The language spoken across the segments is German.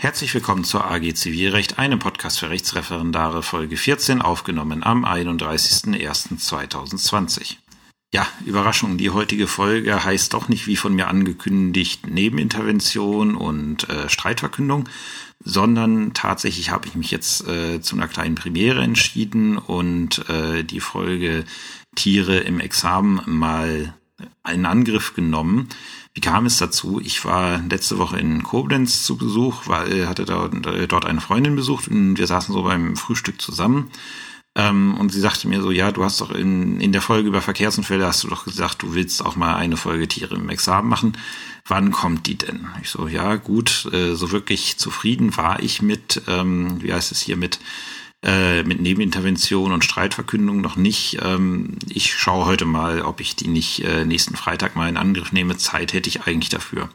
Herzlich willkommen zur AG Zivilrecht, einem Podcast für Rechtsreferendare, Folge 14, aufgenommen am 31.01.2020. Ja, Überraschung, die heutige Folge heißt doch nicht wie von mir angekündigt Nebenintervention und äh, Streitverkündung, sondern tatsächlich habe ich mich jetzt äh, zu einer kleinen Premiere entschieden und äh, die Folge Tiere im Examen mal einen Angriff genommen. Wie kam es dazu? Ich war letzte Woche in Koblenz zu Besuch, weil hatte dort eine Freundin besucht und wir saßen so beim Frühstück zusammen. Ähm, und sie sagte mir so, ja, du hast doch in, in der Folge über Verkehrsunfälle hast du doch gesagt, du willst auch mal eine Folge Tiere im Examen machen. Wann kommt die denn? Ich so, ja, gut, äh, so wirklich zufrieden war ich mit, ähm, wie heißt es hier, mit äh, mit Nebenintervention und Streitverkündung noch nicht. Ähm, ich schaue heute mal, ob ich die nicht äh, nächsten Freitag mal in Angriff nehme. Zeit hätte ich eigentlich dafür.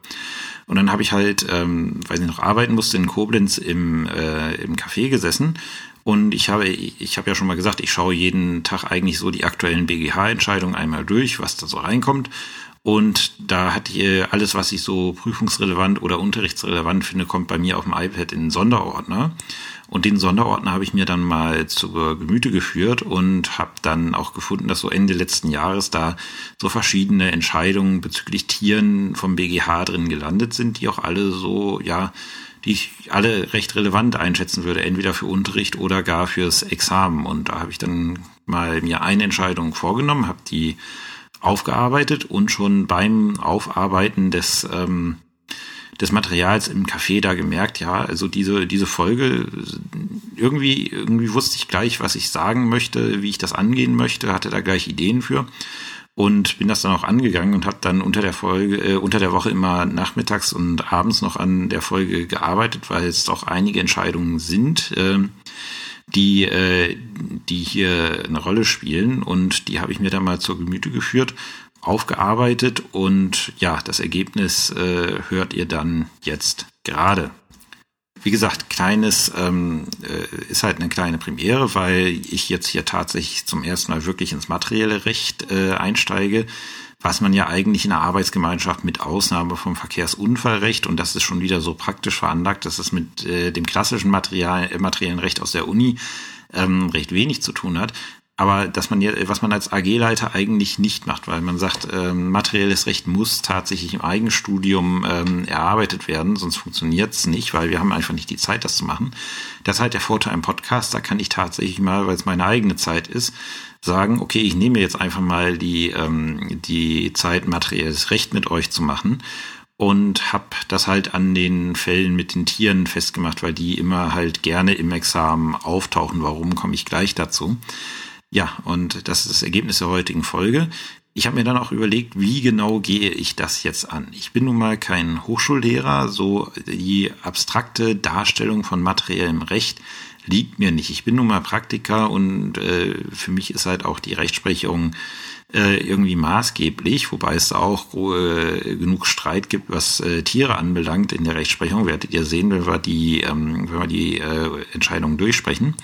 Und dann habe ich halt, ähm, weil ich noch arbeiten musste, in Koblenz im, äh, im Café gesessen. Und ich habe, ich habe ja schon mal gesagt, ich schaue jeden Tag eigentlich so die aktuellen BGH-Entscheidungen einmal durch, was da so reinkommt. Und da hat ihr alles, was ich so prüfungsrelevant oder unterrichtsrelevant finde, kommt bei mir auf dem iPad in einen Sonderordner. Und den Sonderordner habe ich mir dann mal zu Gemüte geführt und habe dann auch gefunden, dass so Ende letzten Jahres da so verschiedene Entscheidungen bezüglich Tieren vom BGH drin gelandet sind, die auch alle so, ja, die ich alle recht relevant einschätzen würde, entweder für Unterricht oder gar fürs Examen. Und da habe ich dann mal mir eine Entscheidung vorgenommen, habe die aufgearbeitet und schon beim Aufarbeiten des, ähm, des Materials im Café da gemerkt, ja, also diese, diese Folge, irgendwie, irgendwie wusste ich gleich, was ich sagen möchte, wie ich das angehen möchte, hatte da gleich Ideen für und bin das dann auch angegangen und habe dann unter der Folge, äh, unter der Woche immer nachmittags und abends noch an der Folge gearbeitet, weil es doch einige Entscheidungen sind. Äh, die, äh, die hier eine Rolle spielen. Und die habe ich mir dann mal zur Gemüte geführt, aufgearbeitet und ja, das Ergebnis äh, hört ihr dann jetzt gerade. Wie gesagt, kleines ähm, äh, ist halt eine kleine Premiere, weil ich jetzt hier tatsächlich zum ersten Mal wirklich ins materielle Recht äh, einsteige was man ja eigentlich in der Arbeitsgemeinschaft mit Ausnahme vom Verkehrsunfallrecht, und das ist schon wieder so praktisch veranlagt, dass es mit äh, dem klassischen Material, äh, materiellen Recht aus der Uni ähm, recht wenig zu tun hat, aber dass man was man als AG-Leiter eigentlich nicht macht, weil man sagt, ähm, materielles Recht muss tatsächlich im Eigenstudium ähm, erarbeitet werden, sonst funktioniert es nicht, weil wir haben einfach nicht die Zeit, das zu machen. Das ist halt der Vorteil im Podcast, da kann ich tatsächlich mal, weil es meine eigene Zeit ist, sagen, okay, ich nehme jetzt einfach mal die, ähm, die Zeit, materielles Recht mit euch zu machen und habe das halt an den Fällen mit den Tieren festgemacht, weil die immer halt gerne im Examen auftauchen. Warum komme ich gleich dazu? Ja, und das ist das Ergebnis der heutigen Folge. Ich habe mir dann auch überlegt, wie genau gehe ich das jetzt an. Ich bin nun mal kein Hochschullehrer, so die abstrakte Darstellung von materiellem Recht liegt mir nicht. Ich bin nun mal Praktiker und äh, für mich ist halt auch die Rechtsprechung äh, irgendwie maßgeblich, wobei es auch äh, genug Streit gibt, was äh, Tiere anbelangt in der Rechtsprechung. Werdet ihr sehen, wenn wir die, ähm, wenn wir die äh, Entscheidungen durchsprechen.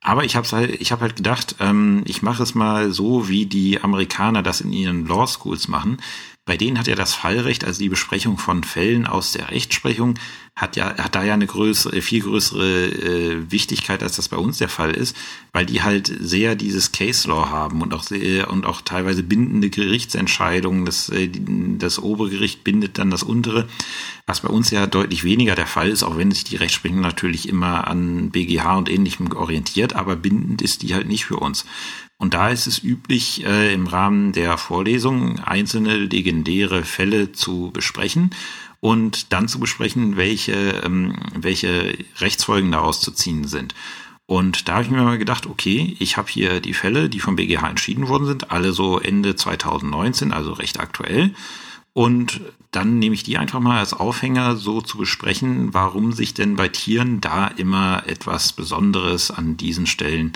Aber ich habe halt, ich habe halt gedacht, ähm, ich mache es mal so, wie die Amerikaner das in ihren Law Schools machen. Bei denen hat ja das Fallrecht, also die Besprechung von Fällen aus der Rechtsprechung, hat ja hat da ja eine größere, viel größere äh, Wichtigkeit, als das bei uns der Fall ist, weil die halt sehr dieses Case Law haben und auch sehr, und auch teilweise bindende Gerichtsentscheidungen. Das, äh, das obere Gericht bindet dann das untere, was bei uns ja deutlich weniger der Fall ist, auch wenn sich die Rechtsprechung natürlich immer an BGH und ähnlichem orientiert, aber bindend ist die halt nicht für uns. Und da ist es üblich, äh, im Rahmen der Vorlesung einzelne legendäre Fälle zu besprechen und dann zu besprechen, welche, ähm, welche Rechtsfolgen daraus zu ziehen sind. Und da habe ich mir mal gedacht, okay, ich habe hier die Fälle, die vom BGH entschieden worden sind, alle so Ende 2019, also recht aktuell. Und dann nehme ich die einfach mal als Aufhänger, so zu besprechen, warum sich denn bei Tieren da immer etwas Besonderes an diesen Stellen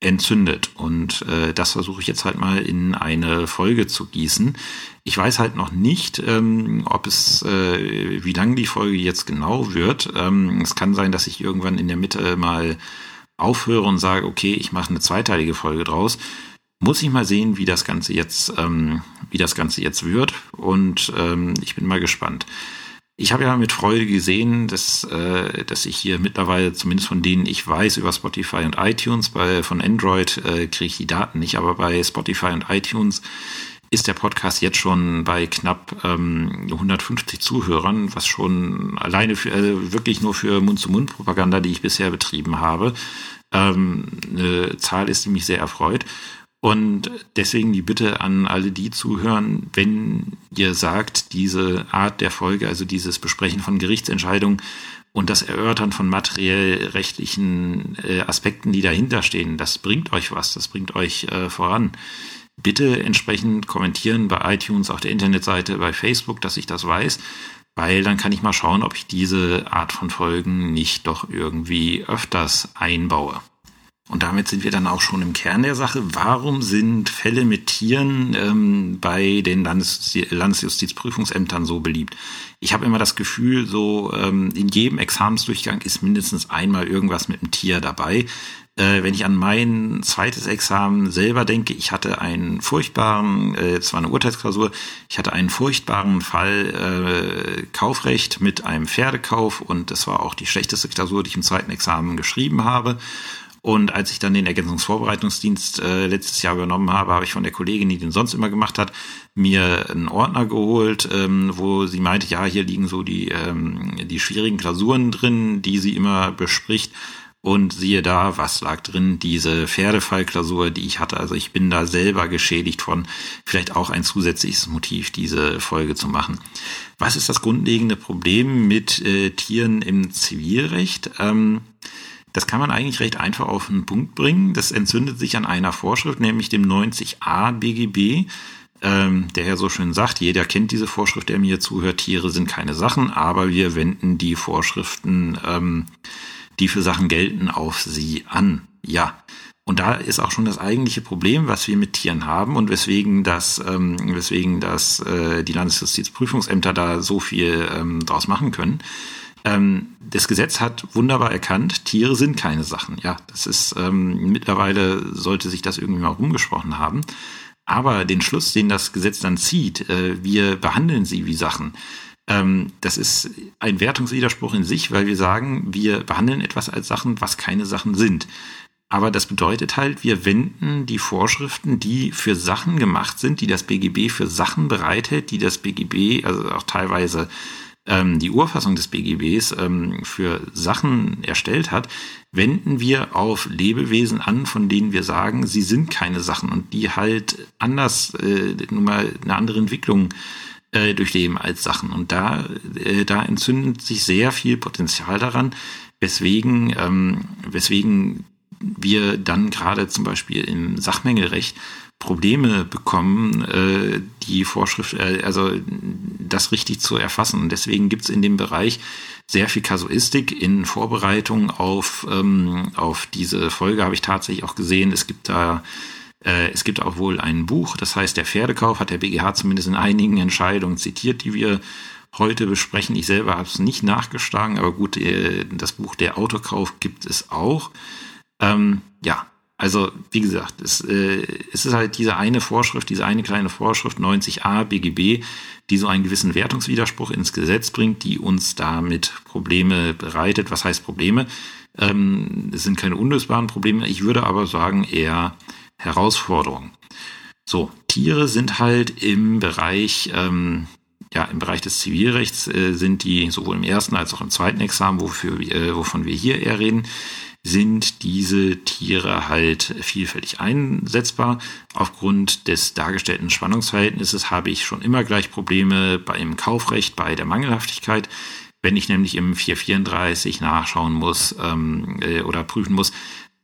entzündet. Und äh, das versuche ich jetzt halt mal in eine Folge zu gießen. Ich weiß halt noch nicht, ähm, ob es, äh, wie lang die Folge jetzt genau wird. Ähm, es kann sein, dass ich irgendwann in der Mitte mal aufhöre und sage, okay, ich mache eine zweiteilige Folge draus. Muss ich mal sehen, wie das Ganze jetzt, ähm, wie das Ganze jetzt wird. Und ähm, ich bin mal gespannt. Ich habe ja mit Freude gesehen, dass, äh, dass ich hier mittlerweile, zumindest von denen ich weiß, über Spotify und iTunes, bei, von Android äh, kriege ich die Daten nicht, aber bei Spotify und iTunes ist der Podcast jetzt schon bei knapp ähm, 150 Zuhörern, was schon alleine für, äh, wirklich nur für Mund-zu-Mund-Propaganda, die ich bisher betrieben habe, ähm, eine Zahl ist, die mich sehr erfreut. Und deswegen die Bitte an alle, die zuhören, wenn ihr sagt, diese Art der Folge, also dieses Besprechen von Gerichtsentscheidungen und das Erörtern von materiell rechtlichen äh, Aspekten, die dahinter stehen, das bringt euch was, das bringt euch äh, voran. Bitte entsprechend kommentieren bei iTunes, auf der Internetseite, bei Facebook, dass ich das weiß, weil dann kann ich mal schauen, ob ich diese Art von Folgen nicht doch irgendwie öfters einbaue. Und damit sind wir dann auch schon im Kern der Sache. Warum sind Fälle mit Tieren ähm, bei den Landes Landesjustizprüfungsämtern so beliebt? Ich habe immer das Gefühl, so ähm, in jedem Examensdurchgang ist mindestens einmal irgendwas mit einem Tier dabei. Äh, wenn ich an mein zweites Examen selber denke, ich hatte einen furchtbaren, äh, es war eine Urteilsklausur, ich hatte einen furchtbaren Fall äh, Kaufrecht mit einem Pferdekauf und das war auch die schlechteste Klausur, die ich im zweiten Examen geschrieben habe. Und als ich dann den Ergänzungsvorbereitungsdienst äh, letztes Jahr übernommen habe, habe ich von der Kollegin, die den sonst immer gemacht hat, mir einen Ordner geholt, ähm, wo sie meinte, ja, hier liegen so die, ähm, die schwierigen Klausuren drin, die sie immer bespricht. Und siehe da, was lag drin? Diese Pferdefallklausur, die ich hatte. Also ich bin da selber geschädigt von. Vielleicht auch ein zusätzliches Motiv, diese Folge zu machen. Was ist das grundlegende Problem mit äh, Tieren im Zivilrecht? Ähm, das kann man eigentlich recht einfach auf den Punkt bringen. Das entzündet sich an einer Vorschrift, nämlich dem 90a BGB, ähm, der ja so schön sagt, jeder kennt diese Vorschrift, der mir zuhört, Tiere sind keine Sachen, aber wir wenden die Vorschriften, ähm, die für Sachen gelten, auf sie an. Ja. Und da ist auch schon das eigentliche Problem, was wir mit Tieren haben und weswegen das, ähm, weswegen das äh, die Landesjustizprüfungsämter da so viel ähm, draus machen können. Ähm, das Gesetz hat wunderbar erkannt, Tiere sind keine Sachen. Ja, das ist ähm, mittlerweile sollte sich das irgendwie mal rumgesprochen haben. Aber den Schluss, den das Gesetz dann zieht, äh, wir behandeln sie wie Sachen, ähm, das ist ein Wertungswiderspruch in sich, weil wir sagen, wir behandeln etwas als Sachen, was keine Sachen sind. Aber das bedeutet halt, wir wenden die Vorschriften, die für Sachen gemacht sind, die das BGB für Sachen bereithält, die das BGB, also auch teilweise ähm, die Urfassung des BGBs ähm, für Sachen erstellt hat, wenden wir auf Lebewesen an, von denen wir sagen, sie sind keine Sachen und die halt anders, äh, nun mal eine andere Entwicklung äh, durchleben als Sachen. Und da, äh, da entzündet sich sehr viel Potenzial daran, weswegen, ähm, weswegen wir dann gerade zum Beispiel im Sachmängelrecht Probleme bekommen, äh, die Vorschrift, äh, also das richtig zu erfassen. Und deswegen gibt's in dem Bereich sehr viel Kasuistik in Vorbereitung auf, ähm, auf diese Folge, habe ich tatsächlich auch gesehen. Es gibt da äh, es gibt auch wohl ein Buch, das heißt Der Pferdekauf, hat der BGH zumindest in einigen Entscheidungen zitiert, die wir heute besprechen. Ich selber habe es nicht nachgeschlagen, aber gut, äh, das Buch Der Autokauf gibt es auch. Ähm, ja, also, wie gesagt, es, äh, es ist halt diese eine Vorschrift, diese eine kleine Vorschrift 90a BGB, die so einen gewissen Wertungswiderspruch ins Gesetz bringt, die uns damit Probleme bereitet. Was heißt Probleme? Ähm, es sind keine unlösbaren Probleme. Ich würde aber sagen eher Herausforderungen. So, Tiere sind halt im Bereich, ähm, ja, im Bereich des Zivilrechts äh, sind die sowohl im ersten als auch im zweiten Examen, wofür, äh, wovon wir hier eher reden, sind diese Tiere halt vielfältig einsetzbar. Aufgrund des dargestellten Spannungsverhältnisses habe ich schon immer gleich Probleme beim Kaufrecht, bei der Mangelhaftigkeit. Wenn ich nämlich im 434 nachschauen muss ähm, äh, oder prüfen muss,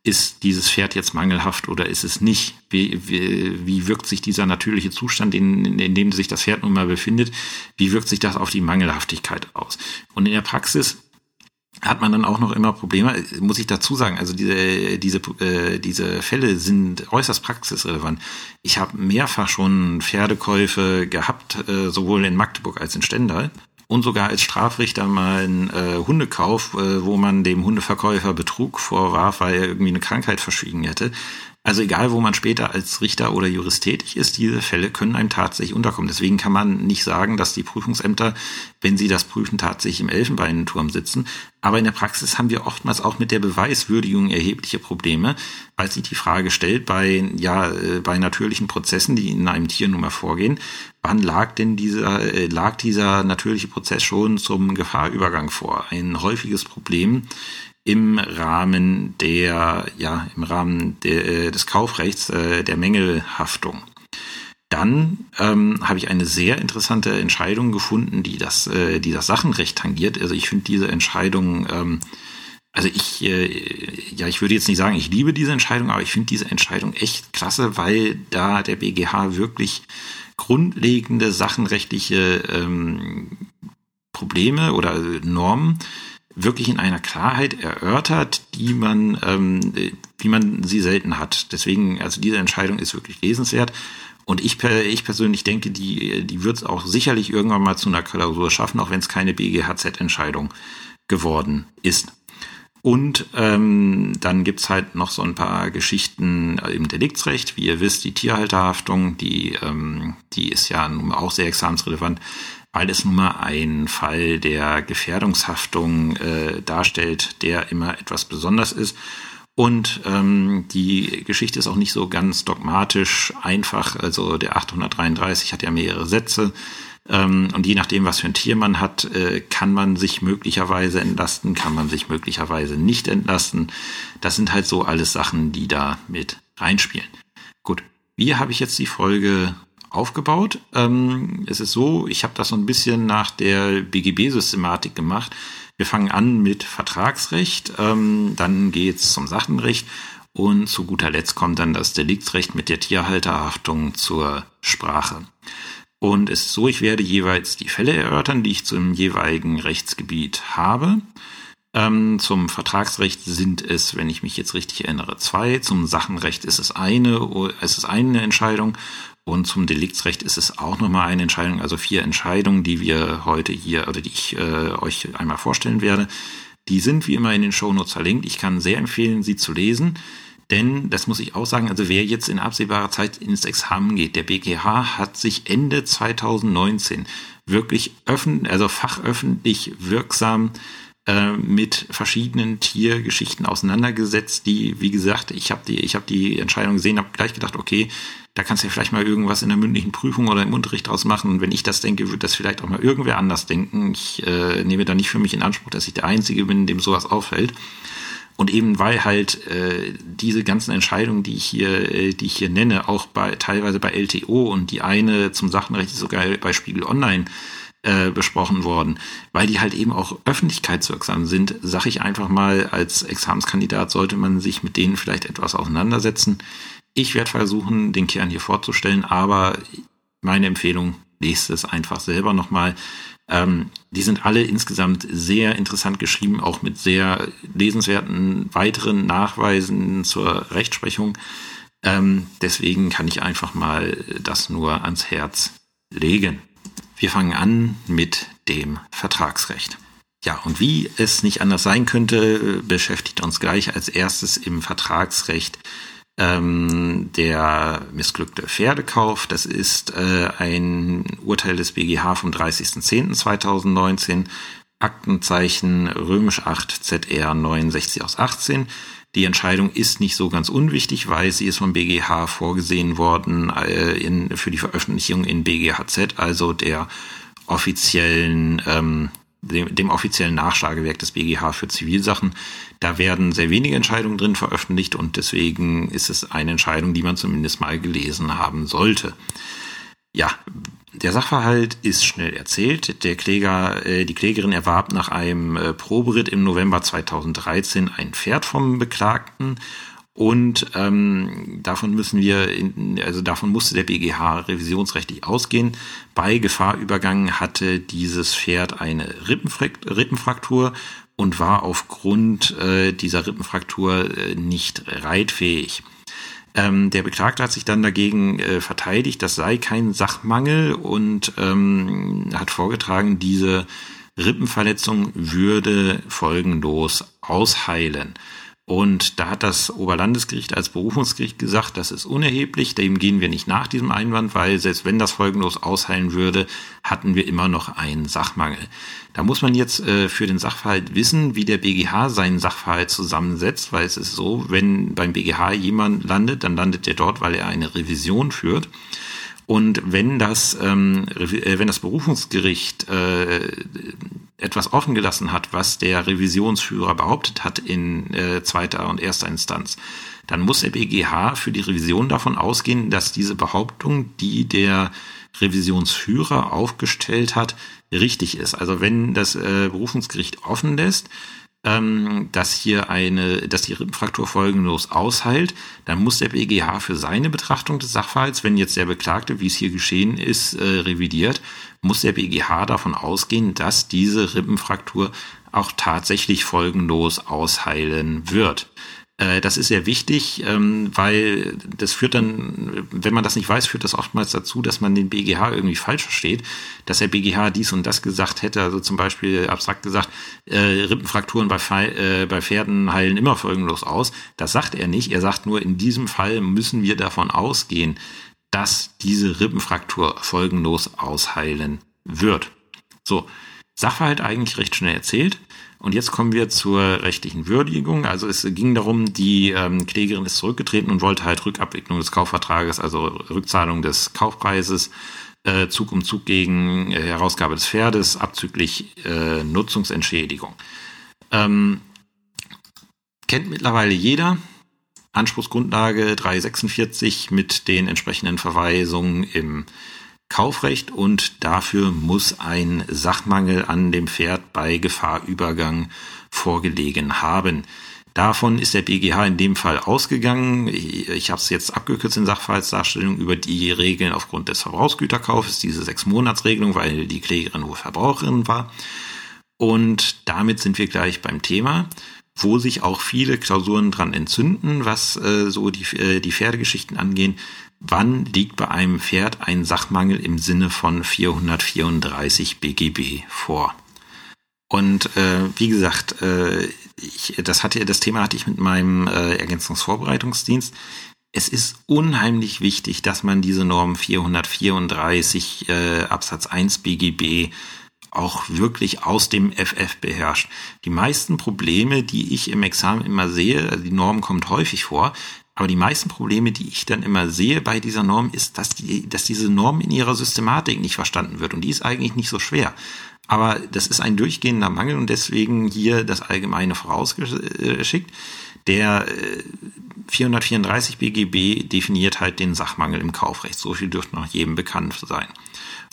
ist dieses Pferd jetzt mangelhaft oder ist es nicht? Wie, wie, wie wirkt sich dieser natürliche Zustand, in, in dem sich das Pferd nun mal befindet, wie wirkt sich das auf die Mangelhaftigkeit aus? Und in der Praxis hat man dann auch noch immer Probleme, muss ich dazu sagen. Also diese, diese, äh, diese Fälle sind äußerst praxisrelevant. Ich habe mehrfach schon Pferdekäufe gehabt, äh, sowohl in Magdeburg als in Stendal. Und sogar als Strafrichter mal einen äh, Hundekauf, äh, wo man dem Hundeverkäufer Betrug vorwarf, weil er irgendwie eine Krankheit verschwiegen hätte. Also egal, wo man später als Richter oder Jurist tätig ist, diese Fälle können einem tatsächlich unterkommen. Deswegen kann man nicht sagen, dass die Prüfungsämter, wenn sie das prüfen, tatsächlich im Elfenbeinturm sitzen. Aber in der Praxis haben wir oftmals auch mit der Beweiswürdigung erhebliche Probleme, weil sich die Frage stellt, bei, ja, äh, bei natürlichen Prozessen, die in einem Tier nun mal vorgehen, wann lag denn dieser, äh, lag dieser natürliche Prozess schon zum Gefahrübergang vor? Ein häufiges Problem im Rahmen der, ja, im Rahmen der, äh, des Kaufrechts äh, der Mängelhaftung. Dann ähm, habe ich eine sehr interessante Entscheidung gefunden, die das, äh, die das Sachenrecht tangiert. Also ich finde diese Entscheidung, ähm, also ich, äh, ja, ich würde jetzt nicht sagen, ich liebe diese Entscheidung, aber ich finde diese Entscheidung echt klasse, weil da der BGH wirklich grundlegende sachenrechtliche ähm, Probleme oder Normen wirklich in einer Klarheit erörtert, die man, ähm, wie man sie selten hat. Deswegen, also diese Entscheidung ist wirklich lesenswert. Und ich, ich persönlich denke, die, die wird es auch sicherlich irgendwann mal zu einer Klausur schaffen, auch wenn es keine BGHZ-Entscheidung geworden ist. Und ähm, dann gibt's halt noch so ein paar Geschichten im Deliktsrecht. Wie ihr wisst, die Tierhalterhaftung, die, ähm, die ist ja nun auch sehr examensrelevant weil es nun mal ein Fall der Gefährdungshaftung äh, darstellt, der immer etwas besonders ist. Und ähm, die Geschichte ist auch nicht so ganz dogmatisch einfach. Also der 833 hat ja mehrere Sätze. Ähm, und je nachdem, was für ein Tier man hat, äh, kann man sich möglicherweise entlasten, kann man sich möglicherweise nicht entlasten. Das sind halt so alles Sachen, die da mit reinspielen. Gut, wie habe ich jetzt die Folge aufgebaut. Ähm, es ist so, ich habe das so ein bisschen nach der BGB-Systematik gemacht. Wir fangen an mit Vertragsrecht, ähm, dann geht's zum Sachenrecht und zu guter Letzt kommt dann das Deliktsrecht mit der Tierhalterhaftung zur Sprache. Und es ist so, ich werde jeweils die Fälle erörtern, die ich zum jeweiligen Rechtsgebiet habe. Ähm, zum Vertragsrecht sind es, wenn ich mich jetzt richtig erinnere, zwei. Zum Sachenrecht ist es eine, es ist eine Entscheidung und zum Deliktsrecht ist es auch nochmal eine Entscheidung, also vier Entscheidungen, die wir heute hier oder die ich äh, euch einmal vorstellen werde. Die sind wie immer in den Shownotes verlinkt. Ich kann sehr empfehlen, sie zu lesen. Denn, das muss ich auch sagen, also wer jetzt in absehbarer Zeit ins Examen geht, der BGH hat sich Ende 2019 wirklich öffentlich, also fachöffentlich wirksam äh, mit verschiedenen Tiergeschichten auseinandergesetzt, die, wie gesagt, ich habe die, ich habe die Entscheidung gesehen, habe gleich gedacht, okay, da kannst du ja vielleicht mal irgendwas in der mündlichen Prüfung oder im Unterricht draus machen. Und wenn ich das denke, wird das vielleicht auch mal irgendwer anders denken. Ich äh, nehme da nicht für mich in Anspruch, dass ich der Einzige bin, dem sowas auffällt. Und eben weil halt äh, diese ganzen Entscheidungen, die ich hier, äh, die ich hier nenne, auch bei teilweise bei LTO und die eine zum Sachenrecht sogar bei Spiegel Online äh, besprochen worden, weil die halt eben auch öffentlichkeitswirksam sind, sage ich einfach mal, als Examenskandidat sollte man sich mit denen vielleicht etwas auseinandersetzen. Ich werde versuchen, den Kern hier vorzustellen, aber meine Empfehlung, lest es einfach selber nochmal. Ähm, die sind alle insgesamt sehr interessant geschrieben, auch mit sehr lesenswerten weiteren Nachweisen zur Rechtsprechung. Ähm, deswegen kann ich einfach mal das nur ans Herz legen. Wir fangen an mit dem Vertragsrecht. Ja, und wie es nicht anders sein könnte, beschäftigt uns gleich als erstes im Vertragsrecht ähm, der missglückte Pferdekauf. Das ist äh, ein Urteil des BGH vom 30.10.2019, Aktenzeichen römisch 8 ZR 69 aus 18. Die Entscheidung ist nicht so ganz unwichtig, weil sie ist vom BGH vorgesehen worden äh, in, für die Veröffentlichung in BGHZ, also der offiziellen, ähm, dem, dem offiziellen Nachschlagewerk des BGH für Zivilsachen. Da werden sehr wenige Entscheidungen drin veröffentlicht und deswegen ist es eine Entscheidung, die man zumindest mal gelesen haben sollte. Ja, der Sachverhalt ist schnell erzählt. Der Kläger, äh, die Klägerin erwarb nach einem äh, Proberitt im November 2013 ein Pferd vom Beklagten und ähm, davon müssen wir, in, also davon musste der BGH revisionsrechtlich ausgehen. Bei Gefahrübergang hatte dieses Pferd eine Rippenfraktur und war aufgrund äh, dieser Rippenfraktur äh, nicht reitfähig. Ähm, der Beklagte hat sich dann dagegen äh, verteidigt, das sei kein Sachmangel und ähm, hat vorgetragen, diese Rippenverletzung würde folgenlos ausheilen. Und da hat das Oberlandesgericht als Berufungsgericht gesagt, das ist unerheblich, dem gehen wir nicht nach diesem Einwand, weil selbst wenn das folgenlos ausheilen würde, hatten wir immer noch einen Sachmangel. Da muss man jetzt äh, für den Sachverhalt wissen, wie der BGH seinen Sachverhalt zusammensetzt, weil es ist so, wenn beim BGH jemand landet, dann landet er dort, weil er eine Revision führt. Und wenn das, ähm, äh, wenn das Berufungsgericht äh, etwas offen gelassen hat, was der Revisionsführer behauptet hat in äh, zweiter und erster Instanz, dann muss der BGH für die Revision davon ausgehen, dass diese Behauptung, die der Revisionsführer aufgestellt hat, richtig ist. Also wenn das äh, Berufungsgericht offen lässt, ähm, dass hier eine, dass die Rippenfraktur folgenlos ausheilt, dann muss der BGH für seine Betrachtung des Sachverhalts, wenn jetzt der Beklagte, wie es hier geschehen ist, äh, revidiert, muss der BGH davon ausgehen, dass diese Rippenfraktur auch tatsächlich folgenlos ausheilen wird. Äh, das ist sehr wichtig, ähm, weil das führt dann, wenn man das nicht weiß, führt das oftmals dazu, dass man den BGH irgendwie falsch versteht, dass der BGH dies und das gesagt hätte, also zum Beispiel abstrakt gesagt, äh, Rippenfrakturen bei, äh, bei Pferden heilen immer folgenlos aus. Das sagt er nicht. Er sagt nur, in diesem Fall müssen wir davon ausgehen, dass diese Rippenfraktur folgenlos ausheilen wird. So, Sachverhalt eigentlich recht schnell erzählt. Und jetzt kommen wir zur rechtlichen Würdigung. Also es ging darum, die ähm, Klägerin ist zurückgetreten und wollte halt Rückabwicklung des Kaufvertrages, also Rückzahlung des Kaufpreises, äh, Zug um Zug gegen äh, Herausgabe des Pferdes, abzüglich äh, Nutzungsentschädigung. Ähm, kennt mittlerweile jeder. Anspruchsgrundlage 346 mit den entsprechenden Verweisungen im Kaufrecht und dafür muss ein Sachmangel an dem Pferd bei Gefahrübergang vorgelegen haben. Davon ist der BGH in dem Fall ausgegangen. Ich, habe es jetzt abgekürzt in Sachverhaltsdarstellung über die Regeln aufgrund des Verbrauchsgüterkaufes, diese sechs Monatsregelung, weil die Klägerin hohe Verbraucherin war. Und damit sind wir gleich beim Thema, wo sich auch viele Klausuren dran entzünden, was äh, so die, äh, die Pferdegeschichten angehen wann liegt bei einem Pferd ein Sachmangel im Sinne von 434 BGB vor? Und äh, wie gesagt, äh, ich, das hatte das Thema hatte ich mit meinem äh, Ergänzungsvorbereitungsdienst. Es ist unheimlich wichtig, dass man diese Norm 434 äh, Absatz 1 BGB auch wirklich aus dem FF beherrscht. Die meisten Probleme, die ich im Examen immer sehe, also die Norm kommt häufig vor, aber die meisten Probleme, die ich dann immer sehe bei dieser Norm, ist, dass, die, dass diese Norm in ihrer Systematik nicht verstanden wird. Und die ist eigentlich nicht so schwer. Aber das ist ein durchgehender Mangel und deswegen hier das Allgemeine vorausgeschickt. Der 434 äh, BGB definiert halt den Sachmangel im Kaufrecht. So viel dürfte noch jedem bekannt sein.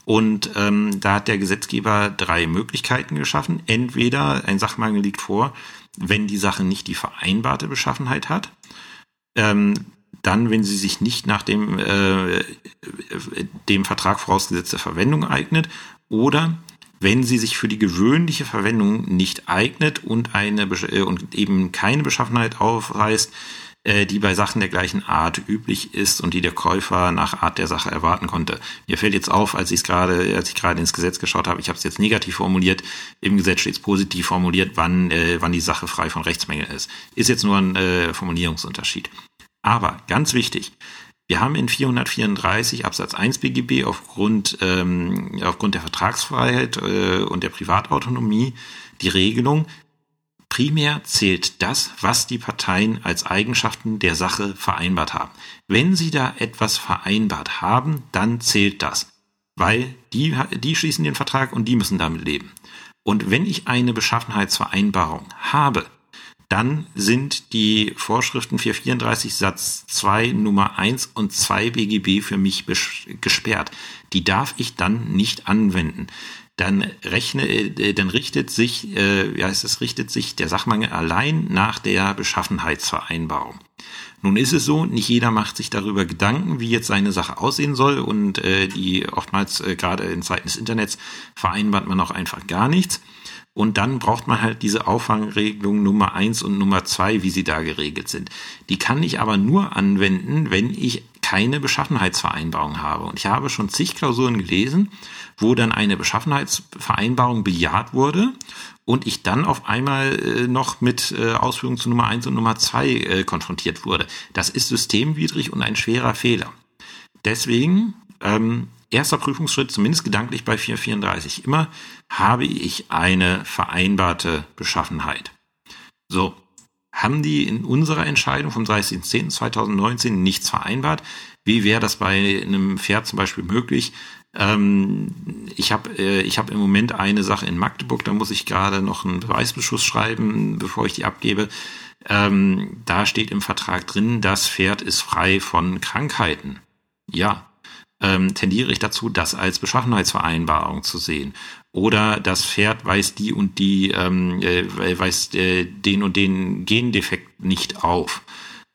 Und ähm, da hat der Gesetzgeber drei Möglichkeiten geschaffen. Entweder ein Sachmangel liegt vor, wenn die Sache nicht die vereinbarte Beschaffenheit hat ähm, dann, wenn sie sich nicht nach dem, äh, dem Vertrag vorausgesetzte Verwendung eignet oder wenn sie sich für die gewöhnliche Verwendung nicht eignet und eine äh, und eben keine Beschaffenheit aufweist, die bei Sachen der gleichen Art üblich ist und die der Käufer nach Art der Sache erwarten konnte. Mir fällt jetzt auf, als ich gerade, als ich gerade ins Gesetz geschaut habe, ich habe es jetzt negativ formuliert, im Gesetz steht es positiv formuliert, wann, äh, wann die Sache frei von Rechtsmängeln ist. Ist jetzt nur ein äh, Formulierungsunterschied. Aber ganz wichtig, wir haben in 434 Absatz 1 BGB aufgrund, ähm, aufgrund der Vertragsfreiheit äh, und der Privatautonomie die Regelung, primär zählt das, was die Parteien als Eigenschaften der Sache vereinbart haben. Wenn sie da etwas vereinbart haben, dann zählt das, weil die, die schließen den Vertrag und die müssen damit leben. Und wenn ich eine Beschaffenheitsvereinbarung habe, dann sind die Vorschriften 434 Satz 2 Nummer 1 und 2 BGB für mich gesperrt. Die darf ich dann nicht anwenden. Dann rechne, äh, dann richtet sich, äh, wie heißt es, richtet sich der Sachmangel allein nach der Beschaffenheitsvereinbarung. Nun ist es so, nicht jeder macht sich darüber Gedanken, wie jetzt seine Sache aussehen soll und äh, die oftmals äh, gerade in Zeiten des Internets vereinbart man auch einfach gar nichts. Und dann braucht man halt diese Auffangregelung Nummer eins und Nummer zwei, wie sie da geregelt sind. Die kann ich aber nur anwenden, wenn ich keine Beschaffenheitsvereinbarung habe. Und ich habe schon zig Klausuren gelesen, wo dann eine Beschaffenheitsvereinbarung bejaht wurde und ich dann auf einmal äh, noch mit äh, Ausführungen zu Nummer eins und Nummer zwei äh, konfrontiert wurde. Das ist systemwidrig und ein schwerer Fehler. Deswegen ähm, erster Prüfungsschritt, zumindest gedanklich bei 434, immer habe ich eine vereinbarte Beschaffenheit. So, haben die in unserer Entscheidung vom 30.10.2019 nichts vereinbart? Wie wäre das bei einem Pferd zum Beispiel möglich? Ähm, ich habe äh, ich hab im Moment eine Sache in Magdeburg, da muss ich gerade noch einen Beweisbeschuss schreiben, bevor ich die abgebe. Ähm, da steht im Vertrag drin, das Pferd ist frei von Krankheiten. Ja, ähm, tendiere ich dazu, das als Beschaffenheitsvereinbarung zu sehen. Oder das Pferd weist die und die, ähm, äh, weist äh, den und den Gendefekt nicht auf.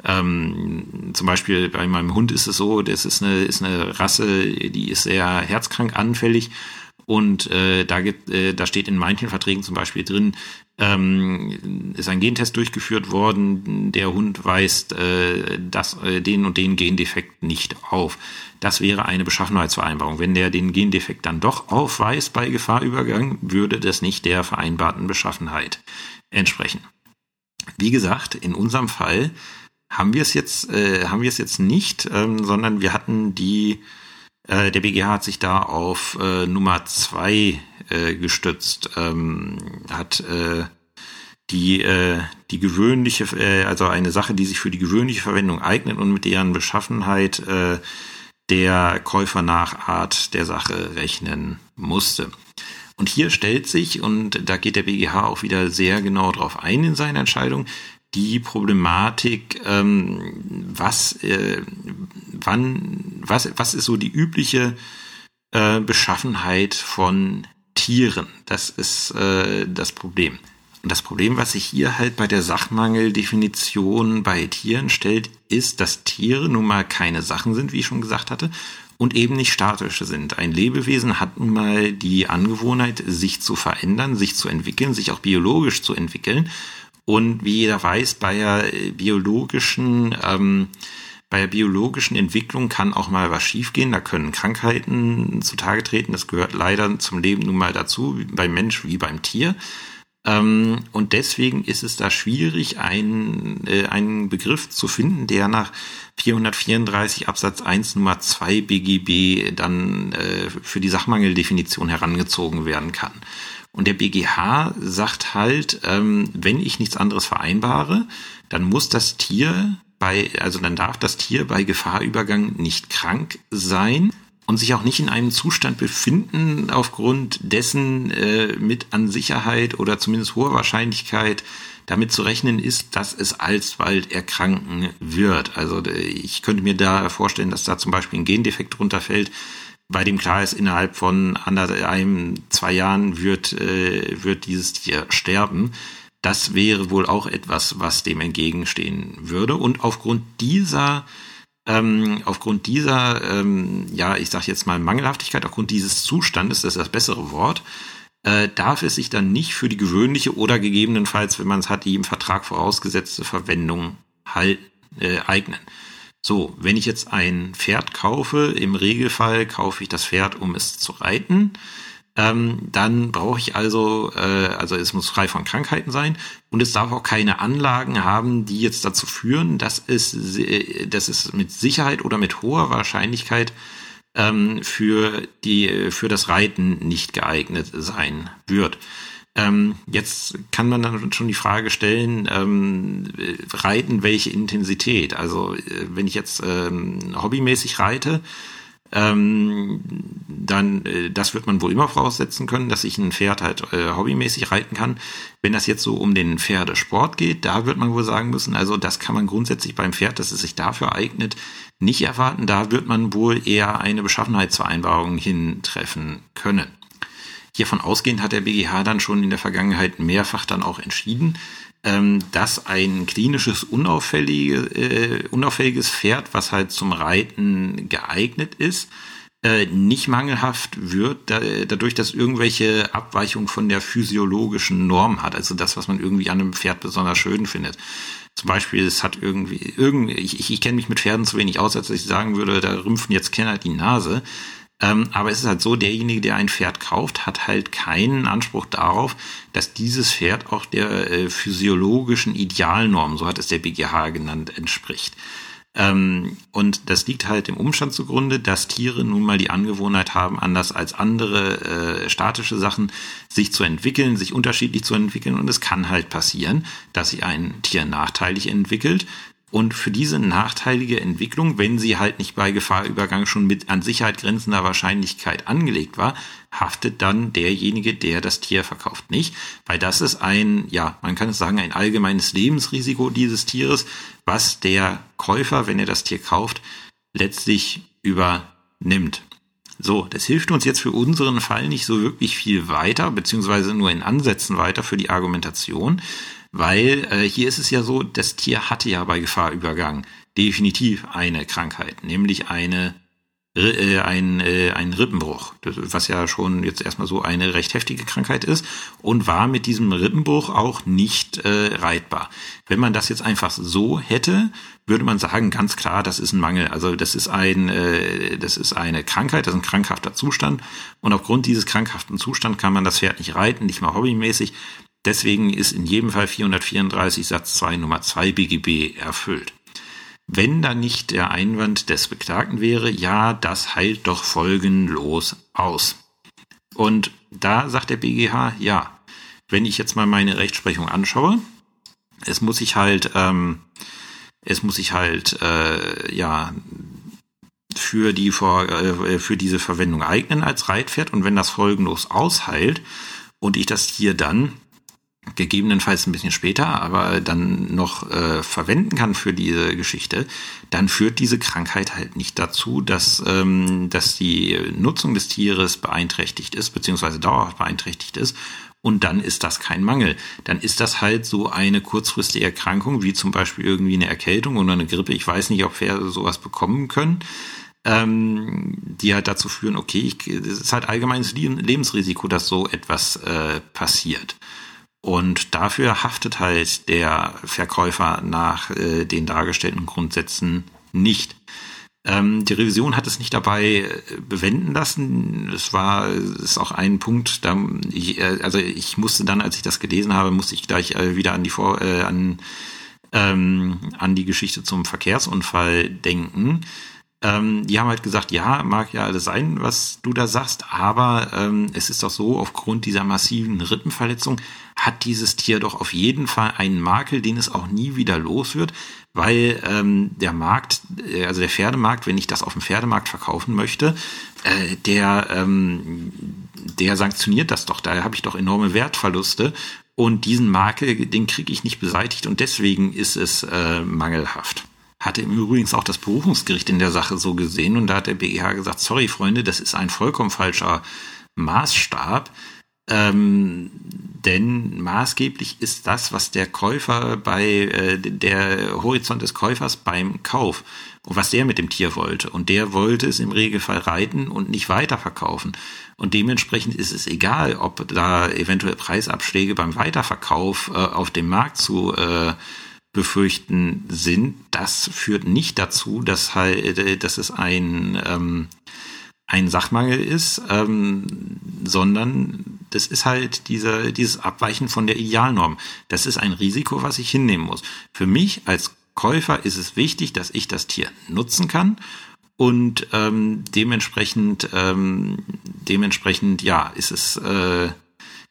Ähm, zum Beispiel bei meinem Hund ist es so, das ist eine, ist eine Rasse, die ist sehr herzkrank anfällig und äh, da, gibt, äh, da steht in manchen Verträgen zum Beispiel drin, ähm, ist ein Gentest durchgeführt worden, der Hund weist äh, das, äh, den und den Gendefekt nicht auf. Das wäre eine Beschaffenheitsvereinbarung. Wenn der den Gendefekt dann doch aufweist bei Gefahrübergang, würde das nicht der vereinbarten Beschaffenheit entsprechen. Wie gesagt, in unserem Fall haben wir es jetzt, äh, haben wir es jetzt nicht, ähm, sondern wir hatten die äh, der BGH hat sich da auf äh, Nummer zwei äh, gestützt, ähm, hat äh, die, äh, die gewöhnliche, äh, also eine Sache, die sich für die gewöhnliche Verwendung eignet und mit deren Beschaffenheit der Käufer nach Art der Sache rechnen musste. Und hier stellt sich, und da geht der BGH auch wieder sehr genau drauf ein in seiner Entscheidung, die Problematik, ähm, was, äh, wann, was, was ist so die übliche äh, Beschaffenheit von Tieren? Das ist äh, das Problem. Und das Problem, was sich hier halt bei der Sachmangeldefinition bei Tieren stellt, ist, dass Tiere nun mal keine Sachen sind, wie ich schon gesagt hatte, und eben nicht statische sind. Ein Lebewesen hat nun mal die Angewohnheit, sich zu verändern, sich zu entwickeln, sich auch biologisch zu entwickeln. Und wie jeder weiß, bei der biologischen, ähm, bei der biologischen Entwicklung kann auch mal was schiefgehen. Da können Krankheiten zutage treten. Das gehört leider zum Leben nun mal dazu, beim Mensch wie beim Tier. Ähm, und deswegen ist es da schwierig, einen, äh, einen Begriff zu finden, der nach 434 Absatz 1 Nummer 2 BGB dann äh, für die Sachmangeldefinition herangezogen werden kann. Und der BGH sagt halt, ähm, wenn ich nichts anderes vereinbare, dann muss das Tier bei, also dann darf das Tier bei Gefahrübergang nicht krank sein und sich auch nicht in einem Zustand befinden, aufgrund dessen äh, mit an Sicherheit oder zumindest hoher Wahrscheinlichkeit damit zu rechnen ist, dass es alsbald erkranken wird. Also ich könnte mir da vorstellen, dass da zum Beispiel ein Gendefekt runterfällt, bei dem klar ist, innerhalb von einem, zwei Jahren wird, äh, wird dieses Tier sterben. Das wäre wohl auch etwas, was dem entgegenstehen würde. Und aufgrund dieser, ähm, aufgrund dieser, ähm, ja, ich sage jetzt mal Mangelhaftigkeit, aufgrund dieses Zustandes, das ist das bessere Wort, äh, darf es sich dann nicht für die gewöhnliche oder gegebenenfalls, wenn man es hat, die im Vertrag vorausgesetzte Verwendung halt, äh, eignen. So, wenn ich jetzt ein Pferd kaufe, im Regelfall kaufe ich das Pferd, um es zu reiten. Ähm, dann brauche ich also, äh, also es muss frei von Krankheiten sein und es darf auch keine Anlagen haben, die jetzt dazu führen, dass es, äh, dass es mit Sicherheit oder mit hoher Wahrscheinlichkeit ähm, für die für das Reiten nicht geeignet sein wird. Ähm, jetzt kann man dann schon die Frage stellen, ähm, reiten welche Intensität? Also äh, wenn ich jetzt ähm, hobbymäßig reite, ähm, dann äh, das wird man wohl immer voraussetzen können, dass ich ein Pferd halt äh, hobbymäßig reiten kann. Wenn das jetzt so um den Pferdesport geht, da wird man wohl sagen müssen, also das kann man grundsätzlich beim Pferd, dass es sich dafür eignet, nicht erwarten. Da wird man wohl eher eine Beschaffenheitsvereinbarung hintreffen können. Hiervon ausgehend hat der BGH dann schon in der Vergangenheit mehrfach dann auch entschieden, ähm, dass ein klinisches unauffällige, äh, unauffälliges Pferd, was halt zum Reiten geeignet ist, äh, nicht mangelhaft wird, da, dadurch, dass irgendwelche Abweichungen von der physiologischen Norm hat. Also das, was man irgendwie an einem Pferd besonders schön findet. Zum Beispiel, es hat irgendwie, irgendwie ich, ich, ich kenne mich mit Pferden zu wenig aus, als ich sagen würde, da rümpfen jetzt Kenner die Nase. Ähm, aber es ist halt so, derjenige, der ein Pferd kauft, hat halt keinen Anspruch darauf, dass dieses Pferd auch der äh, physiologischen Idealnorm, so hat es der BGH genannt, entspricht. Ähm, und das liegt halt im Umstand zugrunde, dass Tiere nun mal die Angewohnheit haben, anders als andere äh, statische Sachen, sich zu entwickeln, sich unterschiedlich zu entwickeln. Und es kann halt passieren, dass sich ein Tier nachteilig entwickelt, und für diese nachteilige Entwicklung, wenn sie halt nicht bei Gefahrübergang schon mit an Sicherheit grenzender Wahrscheinlichkeit angelegt war, haftet dann derjenige, der das Tier verkauft, nicht. Weil das ist ein, ja, man kann es sagen, ein allgemeines Lebensrisiko dieses Tieres, was der Käufer, wenn er das Tier kauft, letztlich übernimmt. So, das hilft uns jetzt für unseren Fall nicht so wirklich viel weiter, beziehungsweise nur in Ansätzen weiter für die Argumentation, weil äh, hier ist es ja so, das Tier hatte ja bei Gefahrübergang definitiv eine Krankheit, nämlich eine äh, ein, äh, ein Rippenbruch, was ja schon jetzt erstmal so eine recht heftige Krankheit ist und war mit diesem Rippenbruch auch nicht äh, reitbar. Wenn man das jetzt einfach so hätte, würde man sagen, ganz klar, das ist ein Mangel. Also das ist ein, äh, das ist eine Krankheit, das ist ein krankhafter Zustand und aufgrund dieses krankhaften Zustands kann man das Pferd nicht reiten, nicht mal hobbymäßig. Deswegen ist in jedem Fall 434 Satz 2 Nummer 2 BGB erfüllt. Wenn da nicht der Einwand des Beklagten wäre, ja, das heilt doch folgenlos aus. Und da sagt der BGH, ja, wenn ich jetzt mal meine Rechtsprechung anschaue, es muss sich halt, ähm, es muss sich halt, äh, ja, für die vor, äh, für diese Verwendung eignen als Reitpferd und wenn das folgenlos ausheilt und ich das hier dann gegebenenfalls ein bisschen später, aber dann noch äh, verwenden kann für diese Geschichte, dann führt diese Krankheit halt nicht dazu, dass, ähm, dass die Nutzung des Tieres beeinträchtigt ist, beziehungsweise dauerhaft beeinträchtigt ist. Und dann ist das kein Mangel. Dann ist das halt so eine kurzfristige Erkrankung, wie zum Beispiel irgendwie eine Erkältung oder eine Grippe. Ich weiß nicht, ob Pferde sowas bekommen können ähm, die halt dazu führen, okay, ich, es ist halt allgemeines Lebensrisiko, dass so etwas äh, passiert. Und dafür haftet halt der Verkäufer nach äh, den dargestellten Grundsätzen nicht. Ähm, die Revision hat es nicht dabei äh, bewenden lassen. Es war, ist auch ein Punkt, da, ich, äh, also ich musste dann, als ich das gelesen habe, musste ich gleich äh, wieder an die Vor, äh, an, ähm, an die Geschichte zum Verkehrsunfall denken ähm, die haben halt gesagt, ja, mag ja alles sein, was du da sagst, aber ähm, es ist doch so, aufgrund dieser massiven Rippenverletzung hat dieses Tier doch auf jeden Fall einen Makel, den es auch nie wieder los wird, weil ähm, der Markt, äh, also der Pferdemarkt, wenn ich das auf dem Pferdemarkt verkaufen möchte, äh, der, ähm, der sanktioniert das doch, da habe ich doch enorme Wertverluste und diesen Makel, den kriege ich nicht beseitigt und deswegen ist es äh, mangelhaft hatte im Übrigen auch das Berufungsgericht in der Sache so gesehen und da hat der BGH gesagt, sorry Freunde, das ist ein vollkommen falscher Maßstab. Ähm, denn maßgeblich ist das, was der Käufer bei äh, der Horizont des Käufers beim Kauf und was der mit dem Tier wollte. Und der wollte es im Regelfall reiten und nicht weiterverkaufen. Und dementsprechend ist es egal, ob da eventuell Preisabschläge beim Weiterverkauf äh, auf dem Markt zu äh, befürchten sind. Das führt nicht dazu, dass halt, äh, dass es ein, ähm, ein Sachmangel ist, ähm, sondern das ist halt dieser, dieses Abweichen von der Idealnorm. Das ist ein Risiko, was ich hinnehmen muss. Für mich als Käufer ist es wichtig, dass ich das Tier nutzen kann und ähm, dementsprechend, ähm, dementsprechend, ja, ist es äh,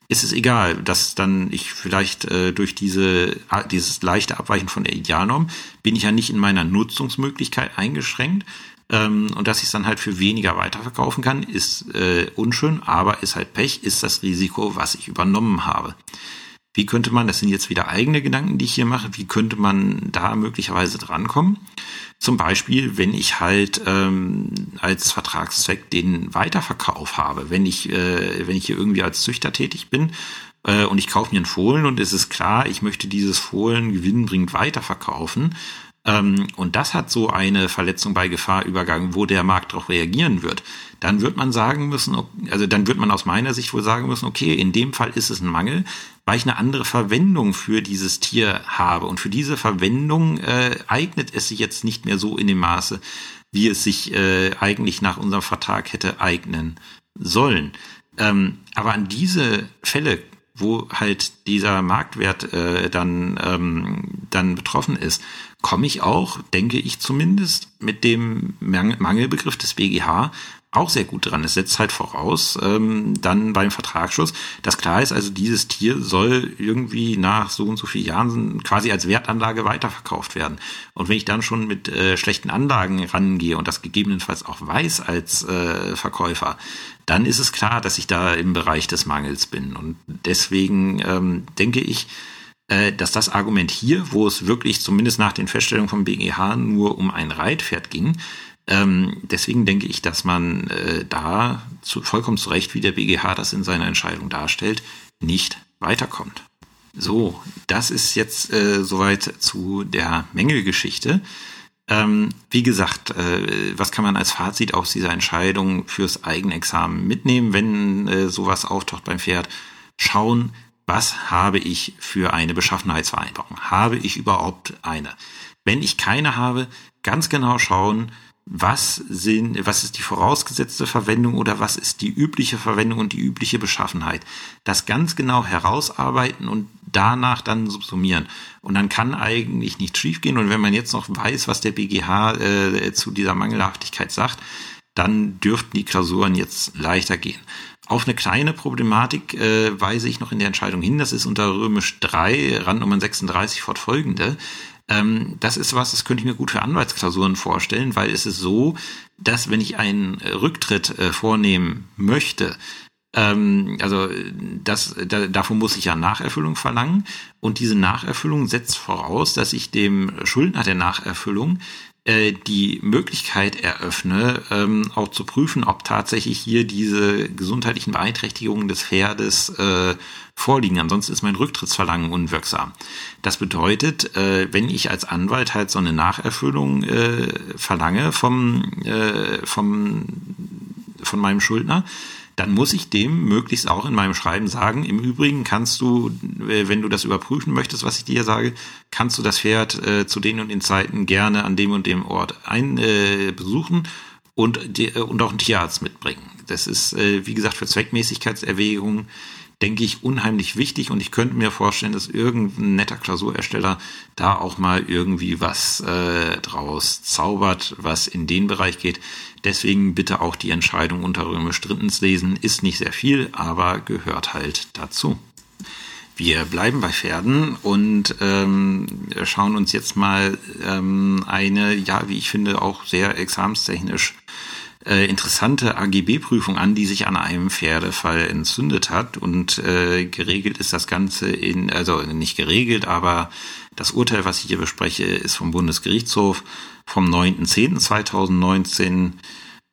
ist es egal, dass dann ich vielleicht äh, durch diese dieses leichte Abweichen von der Idealnorm bin ich ja nicht in meiner Nutzungsmöglichkeit eingeschränkt ähm, und dass ich es dann halt für weniger weiterverkaufen kann, ist äh, unschön, aber ist halt Pech, ist das Risiko, was ich übernommen habe. Wie könnte man, das sind jetzt wieder eigene Gedanken, die ich hier mache, wie könnte man da möglicherweise drankommen? Zum Beispiel, wenn ich halt ähm, als Vertragszweck den Weiterverkauf habe, wenn ich, äh, wenn ich hier irgendwie als Züchter tätig bin äh, und ich kaufe mir einen Fohlen und es ist klar, ich möchte dieses Fohlen gewinnbringend weiterverkaufen, Ähm, und das hat so eine Verletzung bei Gefahrübergang, wo der Markt darauf reagieren wird. Dann wird man sagen müssen, also dann wird man aus meiner Sicht wohl sagen müssen, okay, in dem Fall ist es ein Mangel, weil ich eine andere Verwendung für dieses Tier habe. Und für diese Verwendung äh, eignet es sich jetzt nicht mehr so in dem Maße, wie es sich äh, eigentlich nach unserem Vertrag hätte eignen sollen. Ähm, aber an diese Fälle, wo halt dieser Marktwert äh, dann, ähm, dann betroffen ist, komme ich auch, denke ich zumindest, mit dem Mangelbegriff des BGH auch sehr gut dran. Es setzt halt voraus, ähm, dann beim Vertragsschluss, dass klar ist, also dieses Tier soll irgendwie nach so und so vielen Jahren quasi als Wertanlage weiterverkauft werden. Und wenn ich dann schon mit äh, schlechten Anlagen rangehe und das gegebenenfalls auch weiß als äh, Verkäufer, dann ist es klar, dass ich da im Bereich des Mangels bin. Und deswegen ähm, denke ich, äh, dass das Argument hier, wo es wirklich zumindest nach den Feststellungen vom BGH nur um ein Reitpferd ging, ähm, deswegen denke ich, dass man äh, da zu, vollkommen zu Recht, wie der BGH das in seiner Entscheidung darstellt, nicht weiterkommt. So, das ist jetzt äh, soweit zu der Mängelgeschichte. Ähm, wie gesagt, äh, was kann man als Fazit aus dieser Entscheidung fürs Eigenexamen mitnehmen, wenn äh, sowas auftaucht beim Pferd? Schauen, was habe ich für eine Beschaffenheitsvereinbarung? Habe ich überhaupt eine? Wenn ich keine habe, ganz genau schauen, was sind, was ist die vorausgesetzte Verwendung oder was ist die übliche Verwendung und die übliche Beschaffenheit. Das ganz genau herausarbeiten und danach dann subsumieren. Und dann kann eigentlich nichts schiefgehen. Und wenn man jetzt noch weiß, was der BGH äh, zu dieser Mangelhaftigkeit sagt, dann dürften die Klausuren jetzt leichter gehen. Auf eine kleine Problematik äh, weise ich noch in der Entscheidung hin. Das ist unter Römisch 3, Randnummer 36 fortfolgende. Ähm, das ist was, das könnte ich mir gut für Anwaltsklausuren vorstellen, weil es ist so, dass wenn ich einen Rücktritt äh, vornehmen möchte, ähm, also das, da, davon muss ich ja Nacherfüllung verlangen. Und diese Nacherfüllung setzt voraus, dass ich dem Schuldner der Nacherfüllung äh, die Möglichkeit eröffne, ähm, auch zu prüfen, ob tatsächlich hier diese gesundheitlichen Beeinträchtigungen des Pferdes äh, vorliegen. Ansonsten ist mein Rücktrittsverlangen unwirksam. Das bedeutet, äh, wenn ich als Anwalt halt so eine Nacherfüllung äh, verlange vom, äh, vom, von meinem Schuldner, dann muss ich dem möglichst auch in meinem Schreiben sagen, im Übrigen kannst du, äh, wenn du das überprüfen möchtest, was ich dir sage, kannst du das Pferd äh, zu den und den Zeiten gerne an dem und dem Ort ein, äh, besuchen und, die, äh, und auch einen Tierarzt mitbringen. Das ist, äh, wie gesagt, für Zweckmäßigkeitserwägungen denke ich, unheimlich wichtig und ich könnte mir vorstellen, dass irgendein netter Klausurersteller da auch mal irgendwie was äh, draus zaubert, was in den Bereich geht. Deswegen bitte auch die Entscheidung unter Römisch drittens lesen. Ist nicht sehr viel, aber gehört halt dazu. Wir bleiben bei Pferden und ähm, schauen uns jetzt mal ähm, eine, ja, wie ich finde, auch sehr examenstechnisch äh, interessante AGB-Prüfung an, die sich an einem Pferdefall entzündet hat und äh, geregelt ist das Ganze in, also nicht geregelt, aber das Urteil, was ich hier bespreche, ist vom Bundesgerichtshof vom 9.10.2019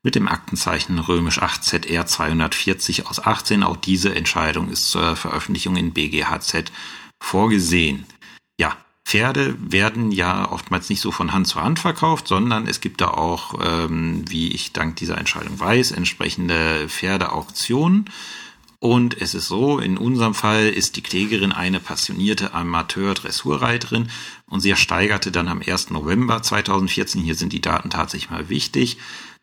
mit dem Aktenzeichen römisch 8 ZR 240 aus 18. Auch diese Entscheidung ist zur Veröffentlichung in BGHZ vorgesehen. Ja, Pferde werden ja oftmals nicht so von Hand zu Hand verkauft, sondern es gibt da auch, ähm, wie ich dank dieser Entscheidung weiß, entsprechende Pferdeauktionen. Und es ist so, in unserem Fall ist die Klägerin eine passionierte Amateur-Dressurreiterin und sie ersteigerte dann am 1. November 2014, hier sind die Daten tatsächlich mal wichtig,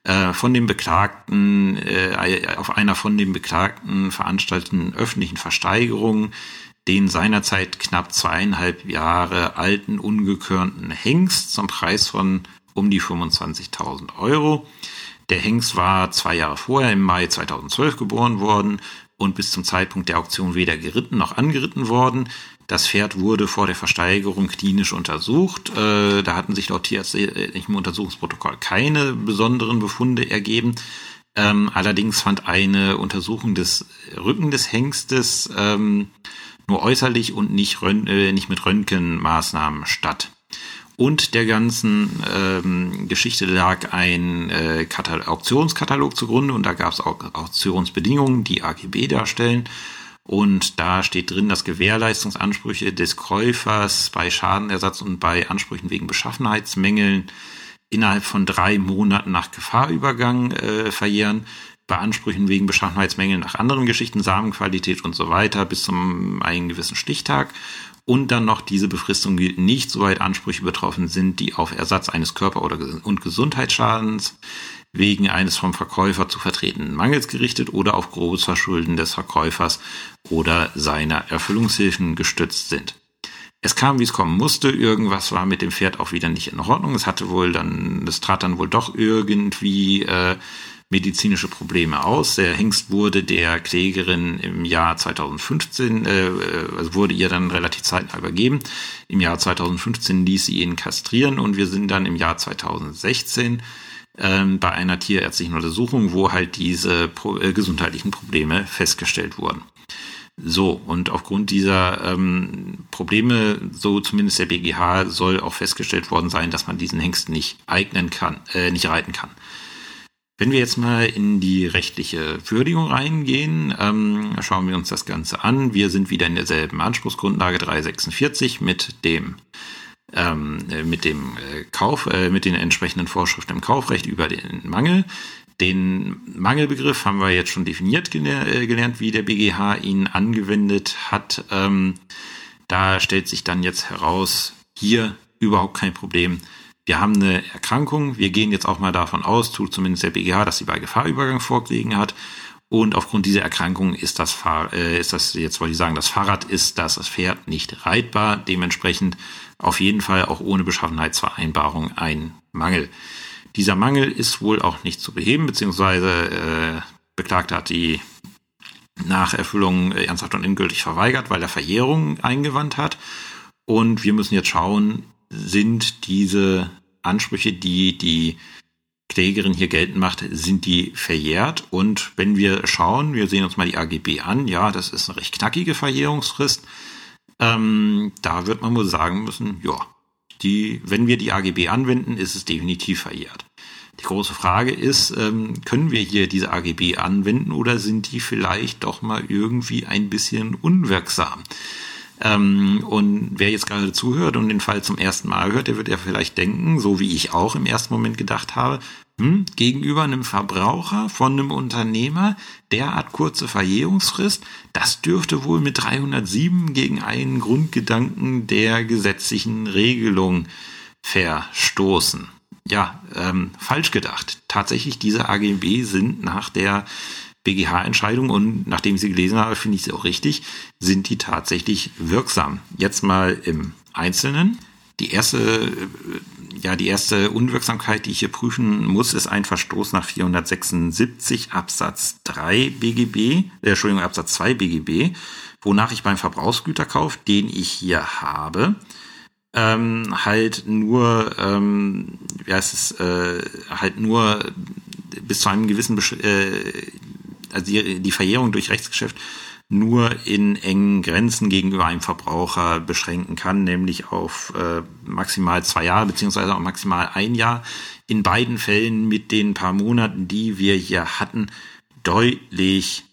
äh, von dem Beklagten, äh, auf einer von dem Beklagten veranstalteten öffentlichen Versteigerung den seinerzeit knapp zweieinhalb Jahre alten ungekörnten Hengst zum Preis von um die 25.000 Euro. Der Hengst war zwei Jahre vorher im Mai 2012 geboren worden und bis zum Zeitpunkt der Auktion weder geritten noch angeritten worden. Das Pferd wurde vor der Versteigerung klinisch untersucht. Äh, da hatten sich laut tierärztlichem Untersuchungsprotokoll keine besonderen Befunde ergeben. Ähm, allerdings fand eine Untersuchung des Rücken des Hengstes ähm, nur äußerlich und nicht, äh, nicht mit Röntgenmaßnahmen statt. Und der ganzen ähm, Geschichte lag ein äh, Auktionskatalog zugrunde und da gab es auch Auktionsbedingungen, die AGB darstellen. Und da steht drin, dass Gewährleistungsansprüche des Käufers bei Schadenersatz und bei Ansprüchen wegen Beschaffenheitsmängeln innerhalb von drei Monaten nach Gefahrübergang äh, verjähren. Bei Ansprüchen wegen Beschaffenheitsmängeln nach anderen Geschichten, Samenqualität und so weiter bis zum einen gewissen Stichtag. Und dann noch diese Befristung gilt nicht, soweit Ansprüche betroffen sind, die auf Ersatz eines Körper- oder und Gesundheitsschadens wegen eines vom Verkäufer zu vertretenen Mangels gerichtet oder auf grobes Verschulden des Verkäufers oder seiner Erfüllungshilfen gestützt sind. Es kam, wie es kommen musste. Irgendwas war mit dem Pferd auch wieder nicht in Ordnung. Es hatte wohl dann, es trat dann wohl doch irgendwie äh, medizinische Probleme aus. Der Hengst wurde der Klägerin im Jahr 2015, äh, also wurde ihr dann relativ zeitnah übergeben. Im Jahr 2015 ließ sie ihn kastrieren und wir sind dann im Jahr 2016 ähm, bei einer tierärztlichen Untersuchung, wo halt diese pro äh, gesundheitlichen Probleme festgestellt wurden. So, und aufgrund dieser ähm, Probleme, so zumindest der BGH, soll auch festgestellt worden sein, dass man diesen Hengst nicht eignen kann, äh, nicht reiten kann. Wenn wir jetzt mal in die rechtliche Würdigung reingehen, ähm, schauen wir uns das Ganze an. Wir sind wieder in derselben Anspruchsgrundlage 346 mit dem ähm, mit dem äh, Kauf, äh, mit den entsprechenden Vorschriften im Kaufrecht über den Mangel. Den Mangelbegriff haben wir jetzt schon definiert äh, gelernt, wie der BGH ihn angewendet hat. Ähm, da stellt sich dann jetzt heraus, hier überhaupt kein Problem. Wir haben eine Erkrankung. Wir gehen jetzt auch mal davon aus, tut zumindest der BGH, dass sie bei Gefahrübergang vorgelegen hat. Und aufgrund dieser Erkrankung ist das, Fahr äh, ist das, jetzt wollte ich sagen, das Fahrrad ist das, das Pferd nicht reitbar. Dementsprechend auf jeden Fall auch ohne Beschaffenheitsvereinbarung ein Mangel. Dieser Mangel ist wohl auch nicht zu beheben, beziehungsweise äh, Beklagter hat die Nacherfüllung äh, ernsthaft und endgültig verweigert, weil er Verjährung eingewandt hat. Und wir müssen jetzt schauen, sind diese Ansprüche, die die Klägerin hier geltend macht, sind die verjährt. Und wenn wir schauen, wir sehen uns mal die AGB an, ja, das ist eine recht knackige Verjährungsfrist. Ähm, da wird man wohl sagen müssen, ja, die, wenn wir die AGB anwenden, ist es definitiv verjährt. Die große Frage ist, ähm, können wir hier diese AGB anwenden oder sind die vielleicht doch mal irgendwie ein bisschen unwirksam? Ähm, und wer jetzt gerade zuhört und den Fall zum ersten Mal hört, der wird ja vielleicht denken, so wie ich auch im ersten Moment gedacht habe, hm, gegenüber einem Verbraucher von einem Unternehmer derart kurze Verjährungsfrist, das dürfte wohl mit 307 gegen einen Grundgedanken der gesetzlichen Regelung verstoßen. Ja, ähm, falsch gedacht. Tatsächlich, diese AGB sind nach der BGH-Entscheidung und nachdem ich sie gelesen habe, finde ich sie auch richtig, sind die tatsächlich wirksam. Jetzt mal im Einzelnen. Die erste, äh, ja, die erste Unwirksamkeit, die ich hier prüfen muss, ist ein Verstoß nach 476 Absatz 3 BGB, äh, Entschuldigung, Absatz 2 BGB, wonach ich beim Verbrauchsgüterkauf, den ich hier habe, ähm, halt nur, ähm, heißt es, äh, halt nur bis zu einem gewissen, äh, also die, die Verjährung durch Rechtsgeschäft nur in engen Grenzen gegenüber einem Verbraucher beschränken kann, nämlich auf äh, maximal zwei Jahre beziehungsweise auch maximal ein Jahr. In beiden Fällen mit den paar Monaten, die wir hier hatten, deutlich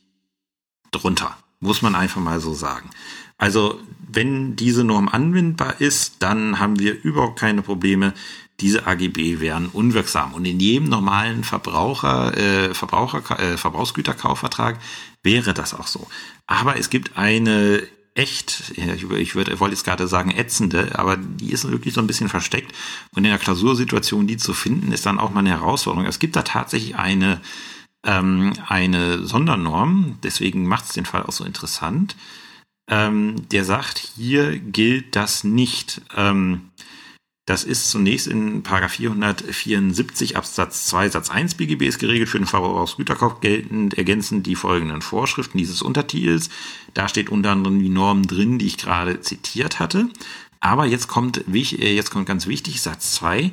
drunter, muss man einfach mal so sagen. Also wenn diese Norm anwendbar ist, dann haben wir überhaupt keine Probleme. Diese AGB wären unwirksam. Und in jedem normalen Verbraucher, äh, Verbraucher, äh, Verbrauchsgüterkaufvertrag wäre das auch so. Aber es gibt eine echt, ich, würde, ich wollte jetzt gerade sagen ätzende, aber die ist wirklich so ein bisschen versteckt. Und in der Klausursituation die zu finden, ist dann auch mal eine Herausforderung. Es gibt da tatsächlich eine, ähm, eine Sondernorm, deswegen macht es den Fall auch so interessant. Ähm, der sagt, hier gilt das nicht. Ähm, das ist zunächst in 474 Absatz 2 Satz 1 BGB ist geregelt für den Verbrauchsgüterkauf geltend ergänzend die folgenden Vorschriften dieses Untertitels. Da steht unter anderem die Norm drin, die ich gerade zitiert hatte. Aber jetzt kommt, äh, jetzt kommt ganz wichtig Satz 2.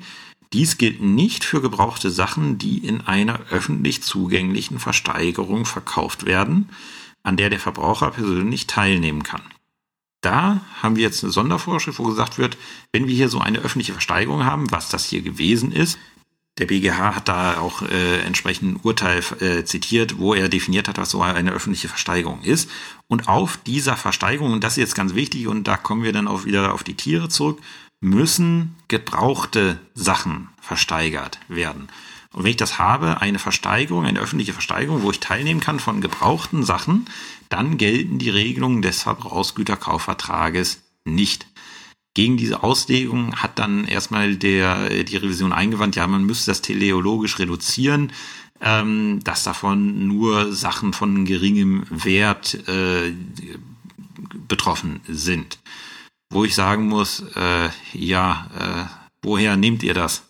Dies gilt nicht für gebrauchte Sachen, die in einer öffentlich zugänglichen Versteigerung verkauft werden, an der der Verbraucher persönlich teilnehmen kann. Da haben wir jetzt eine Sondervorschrift, wo gesagt wird, wenn wir hier so eine öffentliche Versteigerung haben, was das hier gewesen ist, Der BGH hat da auch äh, entsprechend ein Urteil äh, zitiert, wo er definiert hat, was so eine öffentliche Versteigerung ist. Und auf dieser Versteigerung, und das ist jetzt ganz wichtig, und da kommen wir dann auch wieder auf die Tiere zurück, müssen gebrauchte Sachen versteigert werden. Und wenn ich das habe, eine Versteigerung, eine öffentliche Versteigerung, wo ich teilnehmen kann von gebrauchten Sachen, dann gelten die Regelungen des Verbrauchsgüterkaufvertrages nicht. Gegen diese Auslegung hat dann erstmal der, die Revision eingewandt, ja, man müsste das teleologisch reduzieren, ähm, dass davon nur Sachen von geringem Wert äh, betroffen sind. Wo ich sagen muss, äh, ja, äh, woher nehmt ihr das?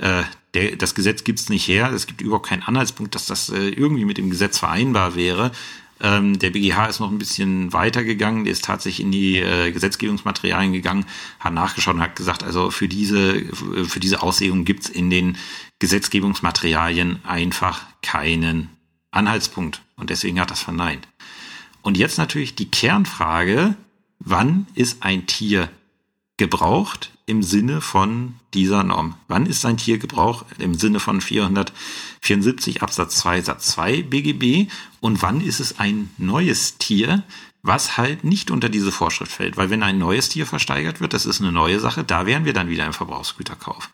Äh, der, das Gesetz gibt's nicht her. Es gibt überhaupt keinen Anhaltspunkt, dass das äh, irgendwie mit dem Gesetz vereinbar wäre. Ähm, der BGH ist noch ein bisschen weiter gegangen, der ist tatsächlich in die äh, Gesetzgebungsmaterialien gegangen, hat nachgeschaut und hat gesagt, also für diese, für diese Auslegung gibt's in den Gesetzgebungsmaterialien einfach keinen Anhaltspunkt. Und deswegen hat das verneint. Und jetzt natürlich die Kernfrage, wann ist ein Tier gebraucht im Sinne von dieser Norm. Wann ist ein Tiergebrauch im Sinne von 474 Absatz 2 Satz 2 BGB und wann ist es ein neues Tier, was halt nicht unter diese Vorschrift fällt? Weil wenn ein neues Tier versteigert wird, das ist eine neue Sache, da wären wir dann wieder im Verbrauchsgüterkauf.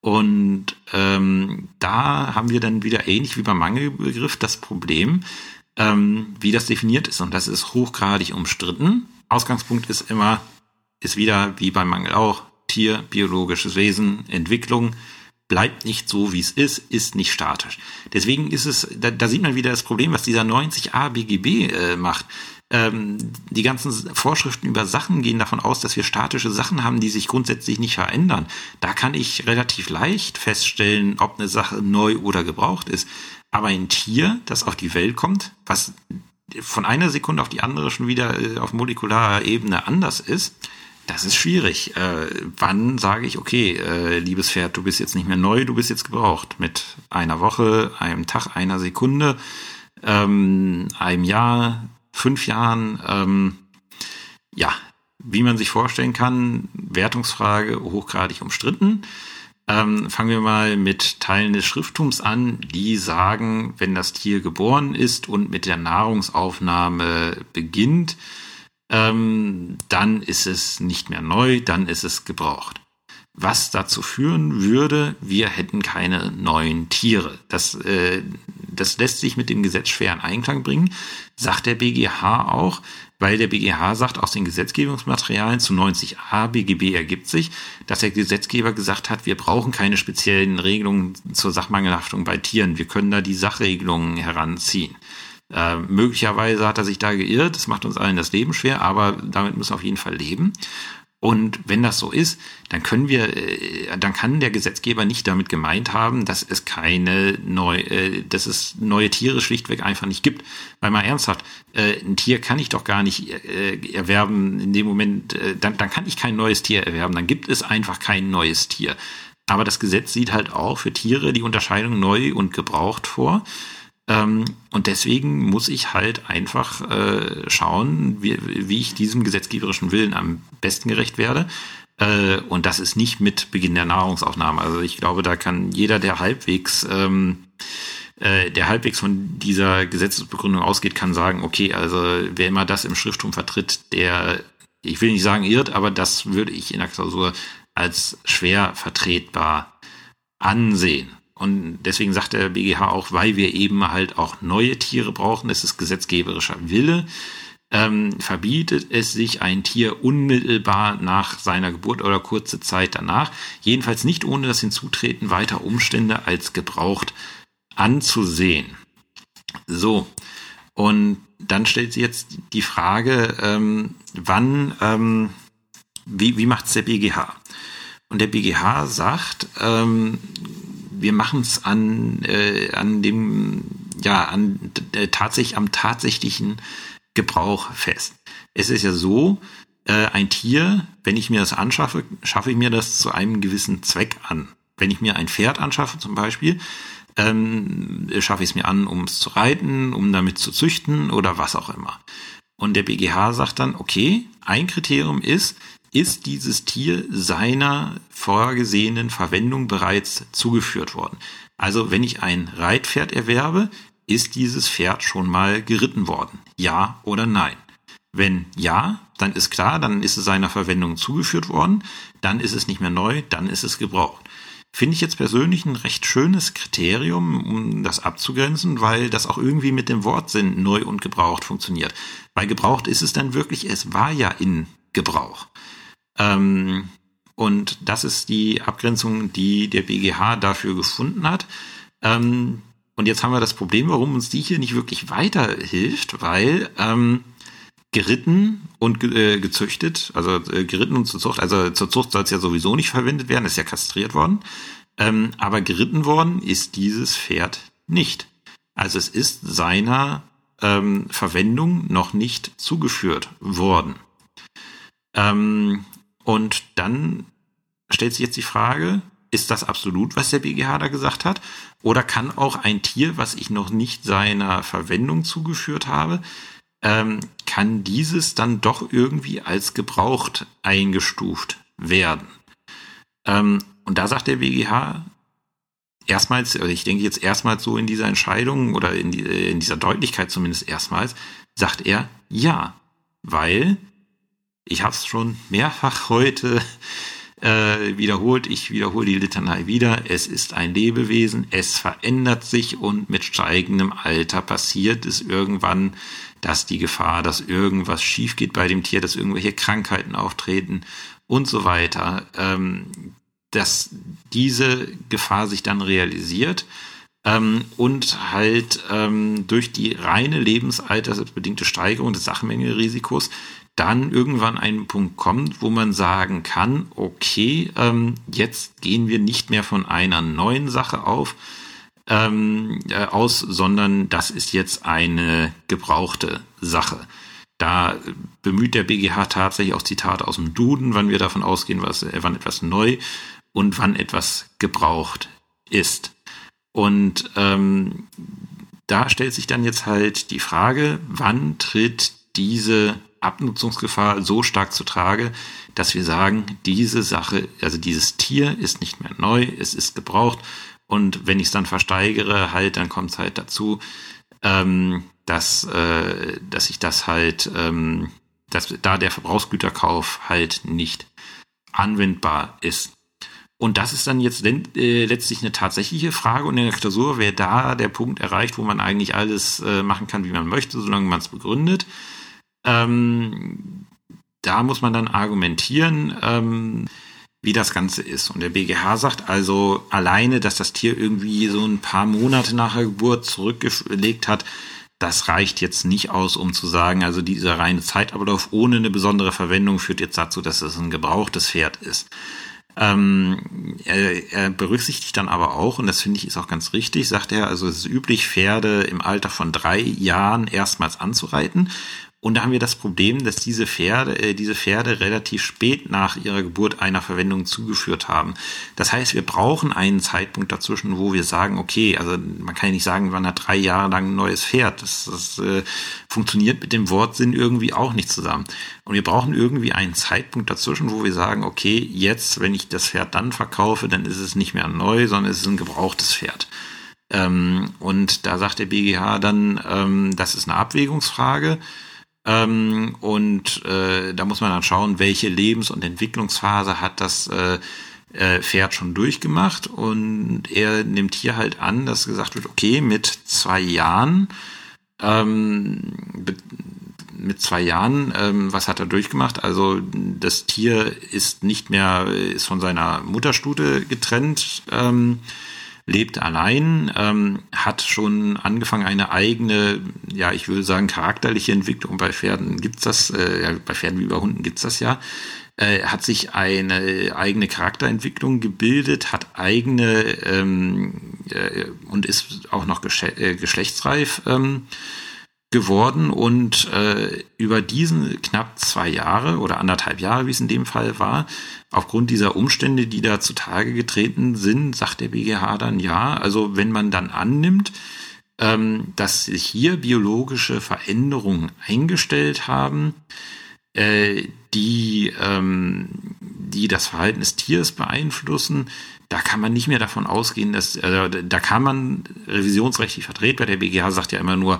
Und ähm, da haben wir dann wieder ähnlich wie beim Mangelbegriff das Problem, ähm, wie das definiert ist. Und das ist hochgradig umstritten. Ausgangspunkt ist immer, ist wieder wie beim Mangel auch Tier, biologisches Wesen, Entwicklung bleibt nicht so, wie es ist, ist nicht statisch. Deswegen ist es, da, da sieht man wieder das Problem, was dieser 90a BGB äh, macht. Ähm, die ganzen Vorschriften über Sachen gehen davon aus, dass wir statische Sachen haben, die sich grundsätzlich nicht verändern. Da kann ich relativ leicht feststellen, ob eine Sache neu oder gebraucht ist. Aber ein Tier, das auf die Welt kommt, was von einer Sekunde auf die andere schon wieder äh, auf molekularer Ebene anders ist, das ist schwierig. Äh, wann sage ich, okay, äh, liebes Pferd, du bist jetzt nicht mehr neu, du bist jetzt gebraucht. Mit einer Woche, einem Tag, einer Sekunde, ähm, einem Jahr, fünf Jahren. Ähm, ja, wie man sich vorstellen kann, Wertungsfrage hochgradig umstritten. Ähm, fangen wir mal mit Teilen des Schrifttums an, die sagen, wenn das Tier geboren ist und mit der Nahrungsaufnahme beginnt, ähm, dann ist es nicht mehr neu, dann ist es gebraucht. Was dazu führen würde, wir hätten keine neuen Tiere. Das, äh, das lässt sich mit dem Gesetz schwer in Einklang bringen, sagt der BGH auch, weil der BGH sagt, aus den Gesetzgebungsmaterialien zu 90a BGB ergibt sich, dass der Gesetzgeber gesagt hat, wir brauchen keine speziellen Regelungen zur Sachmangelhaftung bei Tieren. Wir können da die Sachregelungen heranziehen. Äh, möglicherweise hat er sich da geirrt, das macht uns allen das Leben schwer, aber damit müssen wir auf jeden Fall leben. Und wenn das so ist, dann können wir, äh, dann kann der Gesetzgeber nicht damit gemeint haben, dass es keine neu, äh, dass es neue Tiere schlichtweg einfach nicht gibt. Weil mal ernsthaft, äh, ein Tier kann ich doch gar nicht erwerben in dem Moment, dann, dann kann ich kein neues Tier erwerben, dann gibt es einfach kein neues Tier. Aber das Gesetz sieht halt auch für Tiere die Unterscheidung neu und gebraucht vor. Ähm, und deswegen muss ich halt einfach äh, schauen, wie, wie ich diesem gesetzgeberischen Willen am besten gerecht werde. Äh, und das ist nicht mit Beginn der Nahrungsaufnahme. Also ich glaube, da kann jeder, der halbwegs ähm, äh, der halbwegs von dieser Gesetzesbegründung ausgeht, kann sagen, okay, also wer immer das im Schrifttum vertritt, der, ich will nicht sagen irrt, aber das würde ich in der Klausur als schwer vertretbar ansehen. Und deswegen sagt der BGH auch, weil wir eben halt auch neue Tiere brauchen, das ist gesetzgeberischer Wille, ähm, verbietet es sich ein Tier unmittelbar nach seiner Geburt oder kurze Zeit danach, jedenfalls nicht ohne das Hinzutreten weiter Umstände als gebraucht anzusehen. So, und dann stellt sich jetzt die Frage, ähm, wann, ähm, wie, wie macht es der BGH? Und der BGH sagt, ähm, wir machen es an, äh, an dem, ja, an äh, tatsächlich am tatsächlichen Gebrauch fest. Es ist ja so, äh, ein Tier, wenn ich mir das anschaffe, schaffe ich mir das zu einem gewissen Zweck an. Wenn ich mir ein Pferd anschaffe zum Beispiel, ähm, schaffe ich es mir an, um es zu reiten, um damit zu züchten oder was auch immer. Und der BGH sagt dann, okay, ein Kriterium ist, ist dieses Tier seiner vorgesehenen Verwendung bereits zugeführt worden. Also wenn ich ein Reitpferd erwerbe, ist dieses Pferd schon mal geritten worden? Ja oder nein? Wenn ja, dann ist klar, dann ist es seiner Verwendung zugeführt worden, dann ist es nicht mehr neu, dann ist es gebraucht. Finde ich jetzt persönlich ein recht schönes Kriterium, um das abzugrenzen, weil das auch irgendwie mit dem Wortsinn neu und gebraucht funktioniert. Bei gebraucht ist es dann wirklich, es war ja in Gebrauch. Ähm, und das ist die Abgrenzung, die der BGH dafür gefunden hat. Ähm, und jetzt haben wir das Problem, warum uns die hier nicht wirklich weiterhilft, weil ähm, geritten und äh, gezüchtet, also äh, geritten und zur Zucht, also zur Zucht soll es ja sowieso nicht verwendet werden, ist ja kastriert worden. Ähm, aber geritten worden ist dieses Pferd nicht. Also es ist seiner ähm, Verwendung noch nicht zugeführt worden. Ähm, und dann stellt sich jetzt die Frage, ist das absolut, was der BGH da gesagt hat? Oder kann auch ein Tier, was ich noch nicht seiner Verwendung zugeführt habe, ähm, kann dieses dann doch irgendwie als gebraucht eingestuft werden? Ähm, und da sagt der BGH erstmals, also ich denke jetzt erstmals so in dieser Entscheidung oder in, die, in dieser Deutlichkeit zumindest erstmals, sagt er ja, weil ich habe es schon mehrfach heute äh, wiederholt, ich wiederhole die Litanei wieder, es ist ein Lebewesen, es verändert sich und mit steigendem Alter passiert es irgendwann, dass die Gefahr, dass irgendwas schief geht bei dem Tier, dass irgendwelche Krankheiten auftreten und so weiter, ähm, dass diese Gefahr sich dann realisiert ähm, und halt ähm, durch die reine lebensaltersbedingte Steigerung des Sachmengerisikos dann irgendwann ein Punkt kommt, wo man sagen kann, okay, ähm, jetzt gehen wir nicht mehr von einer neuen Sache auf, ähm, äh, aus, sondern das ist jetzt eine gebrauchte Sache. Da bemüht der BGH tatsächlich auch Zitate aus dem Duden, wann wir davon ausgehen, was, äh, wann etwas neu und wann etwas gebraucht ist. Und ähm, da stellt sich dann jetzt halt die Frage, wann tritt diese Abnutzungsgefahr so stark zu Trage, dass wir sagen, diese Sache, also dieses Tier ist nicht mehr neu, es ist gebraucht und wenn ich es dann versteigere, halt, dann kommt es halt dazu, ähm, dass, äh, dass ich das halt, ähm, dass da der Verbrauchsgüterkauf halt nicht anwendbar ist. Und das ist dann jetzt äh, letztlich eine tatsächliche Frage und in der Klausur wäre da der Punkt erreicht, wo man eigentlich alles äh, machen kann, wie man möchte, solange man es begründet. Ähm, da muss man dann argumentieren, ähm, wie das Ganze ist. Und der BGH sagt also alleine, dass das Tier irgendwie so ein paar Monate nach der Geburt zurückgelegt hat, das reicht jetzt nicht aus, um zu sagen, also dieser reine Zeitablauf ohne eine besondere Verwendung führt jetzt dazu, dass es ein gebrauchtes Pferd ist. Ähm, er, er berücksichtigt dann aber auch, und das finde ich ist auch ganz richtig, sagt er, also es ist üblich, Pferde im Alter von drei Jahren erstmals anzureiten. Und da haben wir das Problem, dass diese Pferde, äh, diese Pferde relativ spät nach ihrer Geburt einer Verwendung zugeführt haben. Das heißt, wir brauchen einen Zeitpunkt dazwischen, wo wir sagen, okay, also man kann ja nicht sagen, man hat drei Jahre lang ein neues Pferd. Das, das äh, funktioniert mit dem Wortsinn irgendwie auch nicht zusammen. Und wir brauchen irgendwie einen Zeitpunkt dazwischen, wo wir sagen, okay, jetzt, wenn ich das Pferd dann verkaufe, dann ist es nicht mehr neu, sondern es ist ein gebrauchtes Pferd. Ähm, und da sagt der BGH dann, ähm, das ist eine Abwägungsfrage. Ähm, und äh, da muss man dann schauen, welche Lebens- und Entwicklungsphase hat das äh, äh, Pferd schon durchgemacht. Und er nimmt hier halt an, dass gesagt wird, okay, mit zwei Jahren, ähm, mit zwei Jahren, ähm, was hat er durchgemacht? Also das Tier ist nicht mehr, ist von seiner Mutterstute getrennt. Ähm, lebt allein, ähm, hat schon angefangen, eine eigene, ja, ich würde sagen, charakterliche Entwicklung. Bei Pferden gibt's das, äh, ja, bei Pferden wie bei Hunden gibt's das ja. Äh, hat sich eine eigene Charakterentwicklung gebildet, hat eigene ähm, äh, und ist auch noch äh, geschlechtsreif ähm, geworden und äh, über diesen knapp zwei Jahre oder anderthalb Jahre, wie es in dem Fall war, aufgrund dieser Umstände, die da zutage getreten sind, sagt der BGH dann ja. Also wenn man dann annimmt, ähm, dass sich hier biologische Veränderungen eingestellt haben, äh, die, ähm, die das Verhalten des Tiers beeinflussen, da kann man nicht mehr davon ausgehen, dass, also, da kann man revisionsrechtlich vertretbar, der BGH sagt ja immer nur,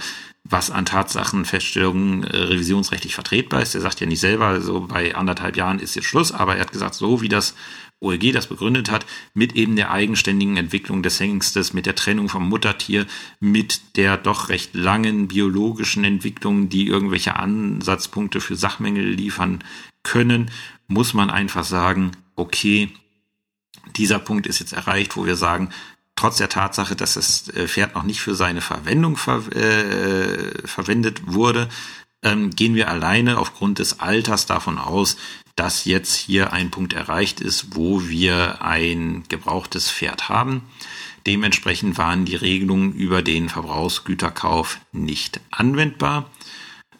was an Tatsachenfeststellungen äh, revisionsrechtlich vertretbar ist. Er sagt ja nicht selber, so bei anderthalb Jahren ist jetzt Schluss, aber er hat gesagt, so wie das OLG das begründet hat, mit eben der eigenständigen Entwicklung des Hengstes, mit der Trennung vom Muttertier, mit der doch recht langen biologischen Entwicklung, die irgendwelche Ansatzpunkte für Sachmängel liefern können, muss man einfach sagen, okay, dieser Punkt ist jetzt erreicht, wo wir sagen, trotz der Tatsache, dass das äh, Pferd noch nicht für seine Verwendung ver äh, verwendet wurde, ähm, gehen wir alleine aufgrund des Alters davon aus, dass jetzt hier ein Punkt erreicht ist, wo wir ein gebrauchtes Pferd haben. Dementsprechend waren die Regelungen über den Verbrauchsgüterkauf nicht anwendbar.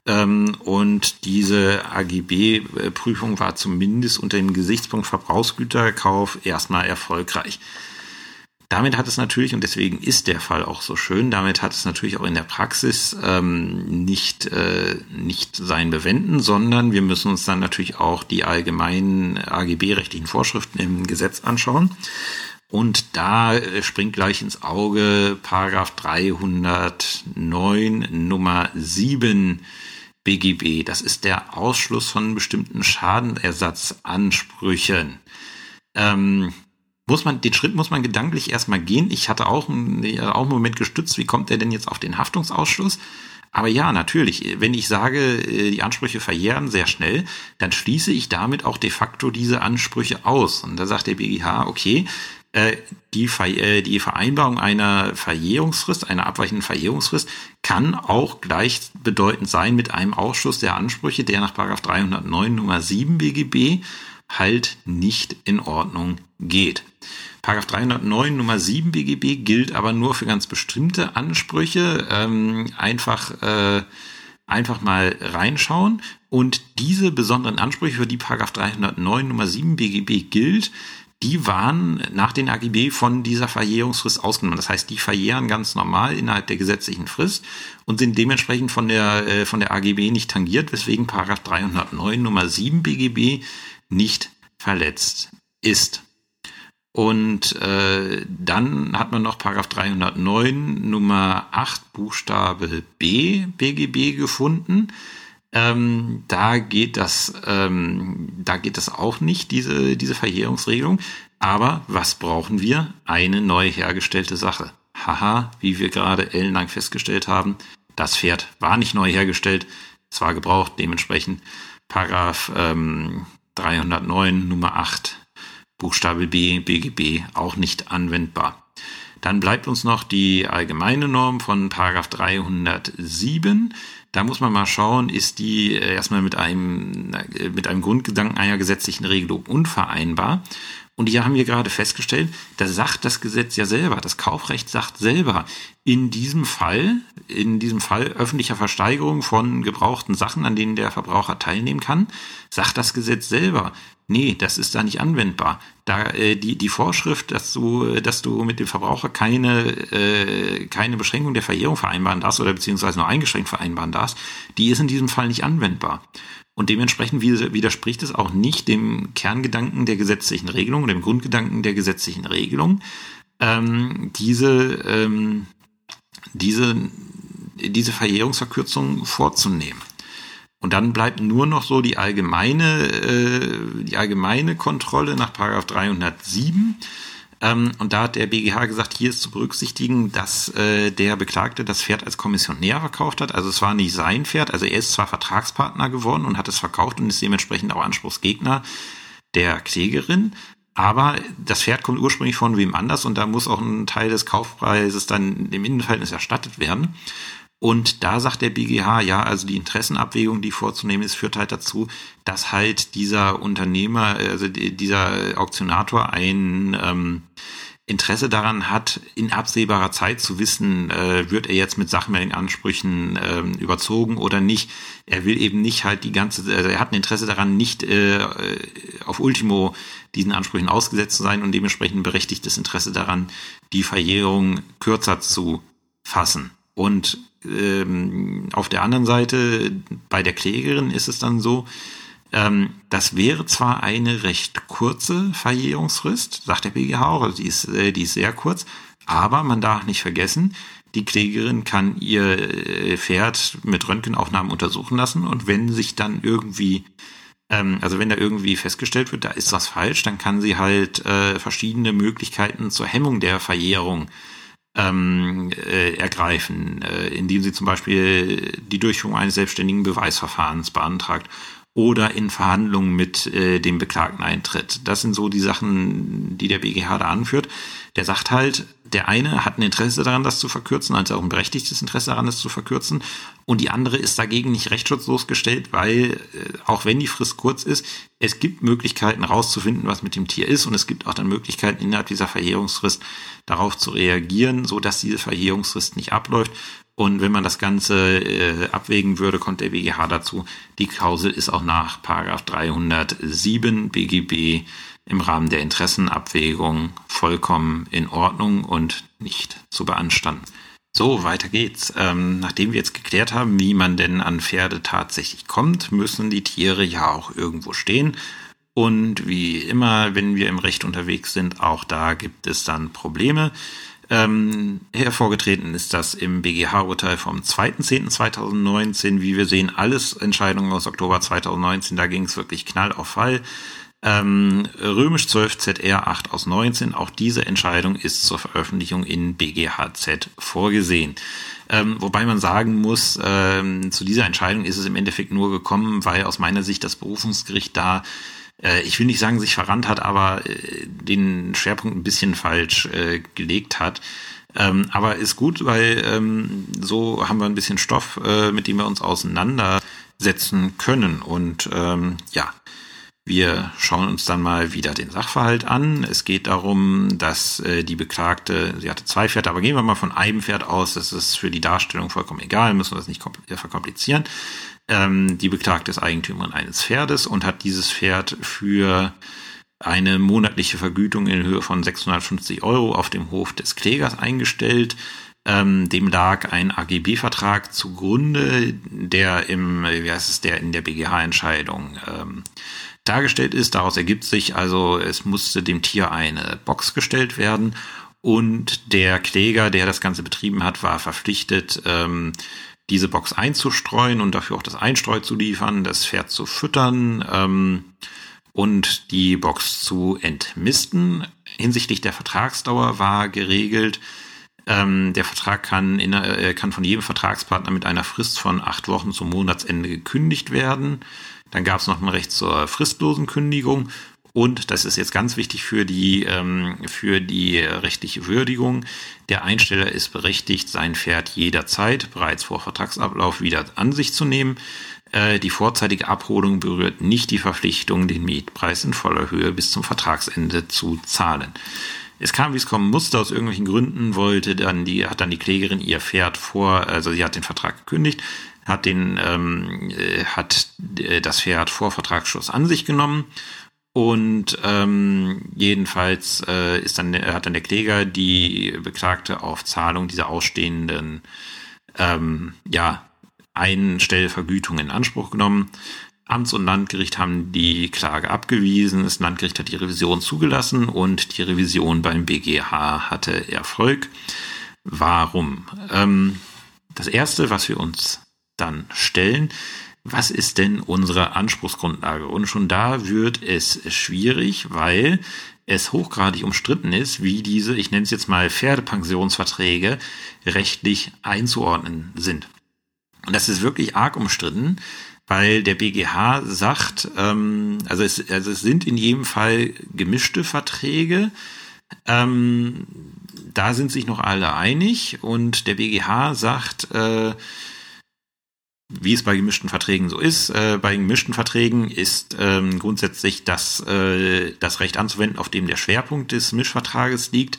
Ähm, und diese AGB-Prüfung war zumindest unter dem Gesichtspunkt Verbrauchsgüterkauf erstmal erfolgreich. Damit hat es natürlich, und deswegen ist der Fall auch so schön, damit hat es natürlich auch in der Praxis ähm, nicht, äh, nicht sein Bewenden, sondern wir müssen uns dann natürlich auch die allgemeinen AGB-rechtlichen Vorschriften im Gesetz anschauen. Und da äh, springt gleich ins Auge Paragraph 309 Nummer 7 BGB. Das ist der Ausschluss von bestimmten Schadenersatzansprüchen. Ähm, muss man, den Schritt muss man gedanklich erstmal gehen. Ich hatte auch, einen, auch einen Moment gestützt, wie kommt er denn jetzt auf den Haftungsausschluss? Aber ja, natürlich, wenn ich sage, äh, die Ansprüche verjähren sehr schnell, dann schließe ich damit auch de facto diese Ansprüche aus. Und da sagt der BGH, okay, äh, die, äh, die Vereinbarung einer Verjährungsfrist, einer abweichenden Verjährungsfrist, kann auch gleichbedeutend sein mit einem Ausschuss der Ansprüche, der nach 309 Nummer 7 BGB halt nicht in Ordnung geht. Paragraph 309 Nummer 7 BGB gilt aber nur für ganz bestimmte Ansprüche. Ähm, einfach, äh, einfach mal reinschauen. Und diese besonderen Ansprüche, für die Paragraph 309 Nummer 7 BGB gilt, die waren nach den AGB von dieser Verjährungsfrist ausgenommen. Das heißt, die verjähren ganz normal innerhalb der gesetzlichen Frist und sind dementsprechend von der, äh, von der AGB nicht tangiert, weswegen Paragraph 309 Nummer 7 BGB nicht verletzt ist. Und äh, dann hat man noch Paragraph 309 Nummer 8 Buchstabe B BGB gefunden. Ähm, da geht das, ähm, da geht das auch nicht, diese, diese Verjährungsregelung. Aber was brauchen wir? Eine neu hergestellte Sache. Haha, wie wir gerade ellenlang festgestellt haben, das Pferd war nicht neu hergestellt, es war gebraucht, dementsprechend Paragraph ähm, 309 Nummer 8 Buchstabe B BGB auch nicht anwendbar. Dann bleibt uns noch die allgemeine Norm von Paragraph 307. Da muss man mal schauen, ist die äh, erstmal mit einem, äh, mit einem Grundgedanken einer gesetzlichen Regelung unvereinbar. Und hier haben wir gerade festgestellt, da sagt das Gesetz ja selber, das Kaufrecht sagt selber, in diesem Fall, in diesem Fall öffentlicher Versteigerung von gebrauchten Sachen, an denen der Verbraucher teilnehmen kann, sagt das Gesetz selber, nee, das ist da nicht anwendbar. Da äh, die die Vorschrift, dass du dass du mit dem Verbraucher keine äh, keine Beschränkung der Verjährung vereinbaren darfst oder beziehungsweise nur eingeschränkt vereinbaren darfst, die ist in diesem Fall nicht anwendbar. Und dementsprechend widerspricht es auch nicht dem Kerngedanken der gesetzlichen Regelung, dem Grundgedanken der gesetzlichen Regelung, ähm, diese, ähm, diese, diese Verjährungsverkürzung vorzunehmen. Und dann bleibt nur noch so die allgemeine, äh, die allgemeine Kontrolle nach Paragraph 307 ähm, und da hat der BGH gesagt, hier ist zu berücksichtigen, dass äh, der Beklagte das Pferd als Kommissionär verkauft hat. Also es war nicht sein Pferd. Also er ist zwar Vertragspartner geworden und hat es verkauft und ist dementsprechend auch Anspruchsgegner der Klägerin. Aber das Pferd kommt ursprünglich von wem anders und da muss auch ein Teil des Kaufpreises dann im Innenverhältnis erstattet werden. Und da sagt der BGH, ja, also die Interessenabwägung, die vorzunehmen ist, führt halt dazu, dass halt dieser Unternehmer, also dieser Auktionator ein ähm, Interesse daran hat, in absehbarer Zeit zu wissen, äh, wird er jetzt mit Sachmeldeansprüchen äh, überzogen oder nicht. Er will eben nicht halt die ganze, also er hat ein Interesse daran, nicht äh, auf Ultimo diesen Ansprüchen ausgesetzt zu sein und dementsprechend berechtigtes Interesse daran, die Verjährung kürzer zu fassen. Und ähm, auf der anderen Seite, bei der Klägerin ist es dann so, Ähm, das wäre zwar eine recht kurze Verjährungsfrist, sagt der BGH auch, also die ist, äh, die ist sehr kurz, aber man darf nicht vergessen, die Klägerin kann ihr äh, Pferd mit Röntgenaufnahmen untersuchen lassen und wenn sich dann irgendwie, ähm, also wenn da irgendwie festgestellt wird, da ist was falsch, dann kann sie halt äh, verschiedene Möglichkeiten zur Hemmung der Verjährung ähm, äh, ergreifen, äh, indem sie zum Beispiel die Durchführung eines selbstständigen Beweisverfahrens beantragt oder in Verhandlungen mit äh, dem Beklagten eintritt. Das sind so die Sachen, die der BGH da anführt. Der sagt halt, der eine hat ein Interesse daran, das zu verkürzen, also auch ein berechtigtes Interesse daran, das zu verkürzen. Und die andere ist dagegen nicht rechtsschutzlos gestellt, weil, äh, auch wenn die Frist kurz ist, es gibt Möglichkeiten rauszufinden, was mit dem Tier ist. Und es gibt auch dann Möglichkeiten, innerhalb dieser Verjährungsfrist darauf zu reagieren, so dass diese Verjährungsfrist nicht abläuft. Und wenn man das Ganze äh, abwägen würde, kommt der BGH dazu, die Klausel ist auch nach Paragraph 307 BGB im Rahmen der Interessenabwägung vollkommen in Ordnung und nicht zu beanstanden. So, weiter geht's. Ähm, nachdem wir jetzt geklärt haben, wie man denn an Pferde tatsächlich kommt, müssen die Tiere ja auch irgendwo stehen. Und wie immer, wenn wir im Recht unterwegs sind, auch da gibt es dann Probleme. Ähm, hervorgetreten ist das im BGH-Urteil vom 2.10.2019. Wie wir sehen, alles Entscheidungen aus Oktober 2019. Da ging es wirklich knall auf Fall. Ähm, Römisch 12 ZR 8 aus 19. Auch diese Entscheidung ist zur Veröffentlichung in BGHZ vorgesehen. Ähm, wobei man sagen muss, ähm, zu dieser Entscheidung ist es im Endeffekt nur gekommen, weil aus meiner Sicht das Berufungsgericht da äh, ich will nicht sagen, sich verrannt hat, aber äh, den Schwerpunkt ein bisschen falsch äh, gelegt hat. Ähm, aber ist gut, weil ähm, so haben wir ein bisschen Stoff, äh, mit dem wir uns auseinandersetzen können. Und ähm, ja, wir schauen uns dann mal wieder den Sachverhalt an. Es geht darum, dass äh, die Beklagte, sie hatte zwei Pferde, aber gehen wir mal von einem Pferd aus. Das ist für die Darstellung vollkommen egal, müssen wir das nicht verkomplizieren. Ähm, die Beklagte ist Eigentümerin eines Pferdes und hat dieses Pferd für eine monatliche Vergütung in Höhe von 650 Euro auf dem Hof des Klägers eingestellt. Ähm, dem lag ein AGB-Vertrag zugrunde, der im, wie heißt es, der in der BGH-Entscheidung ähm, dargestellt ist. Daraus ergibt sich also, es musste dem Tier eine Box gestellt werden und der Kläger, der das Ganze betrieben hat, war verpflichtet, ähm, diese Box einzustreuen und dafür auch das Einstreu zu liefern, das Pferd zu füttern ähm, und die Box zu entmisten. Hinsichtlich der Vertragsdauer war geregelt, ähm, der Vertrag kann, in, äh, kann von jedem Vertragspartner mit einer Frist von acht Wochen zum Monatsende gekündigt werden. Dann gab es noch ein Recht zur fristlosen Kündigung und das ist jetzt ganz wichtig für die, ähm, für die rechtliche Würdigung. Der Einsteller ist berechtigt, sein Pferd jederzeit bereits vor Vertragsablauf wieder an sich zu nehmen. Äh, die vorzeitige Abholung berührt nicht die Verpflichtung, den Mietpreis in voller Höhe bis zum Vertragsende zu zahlen. Es kam, wie es kommen musste, aus irgendwelchen Gründen wollte dann die, hat dann die Klägerin ihr Pferd vor, also sie hat den Vertrag gekündigt, hat den, ähm, äh, hat äh, das Pferd vor Vertragsschluss an sich genommen und ähm, jedenfalls äh, ist dann, hat dann der Kläger die Beklagte auf Zahlung dieser ausstehenden ähm, ja, Einstellvergütung in Anspruch genommen. Amts- und Landgericht haben die Klage abgewiesen, das Landgericht hat die Revision zugelassen und die Revision beim BGH hatte Erfolg. Warum? Ähm, das Erste, was wir uns dann stellen, was ist denn unsere Anspruchsgrundlage? Und schon da wird es schwierig, weil es hochgradig umstritten ist, wie diese, ich nenne es jetzt mal Pferdepensionsverträge, rechtlich einzuordnen sind. Und das ist wirklich arg umstritten, weil der BGH sagt, ähm, also, es, also es sind in jedem Fall gemischte Verträge. Ähm, da sind sich noch alle einig und der BGH sagt, äh, wie es bei gemischten Verträgen so ist. Äh, bei gemischten Verträgen ist ähm, grundsätzlich das, äh, das Recht anzuwenden, auf dem der Schwerpunkt des Mischvertrages liegt.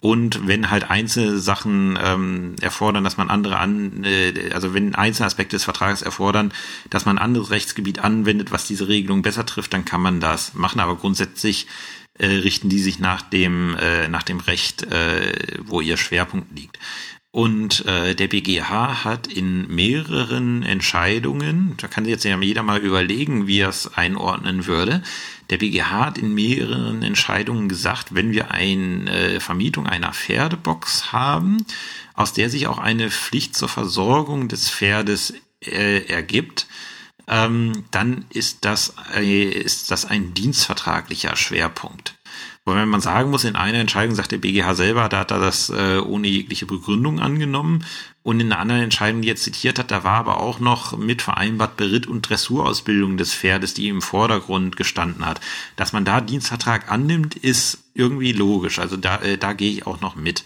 Und wenn halt einzelne Sachen ähm, erfordern, dass man andere an, äh, also wenn einzelne Aspekte des Vertrages erfordern, dass man ein anderes Rechtsgebiet anwendet, was diese Regelung besser trifft, dann kann man das machen. Aber grundsätzlich äh, richten die sich nach dem, äh, nach dem Recht, äh, wo ihr Schwerpunkt liegt. Und äh, der BGH hat in mehreren Entscheidungen, da kann jetzt jeder mal überlegen, wie er es einordnen würde, der BGH hat in mehreren Entscheidungen gesagt, wenn wir eine äh, Vermietung einer Pferdebox haben, aus der sich auch eine Pflicht zur Versorgung des Pferdes äh, ergibt, ähm, dann ist das, äh, ist das ein dienstvertraglicher Schwerpunkt. Wobei man sagen muss, in einer Entscheidung sagt der BGH selber, da hat er das äh, ohne jegliche Begründung angenommen. Und in einer anderen Entscheidung, die er zitiert hat, da war aber auch noch mit vereinbart Beritt- und Dressurausbildung des Pferdes, die im Vordergrund gestanden hat. Dass man da Dienstvertrag annimmt, ist irgendwie logisch. Also da, äh, da gehe ich auch noch mit.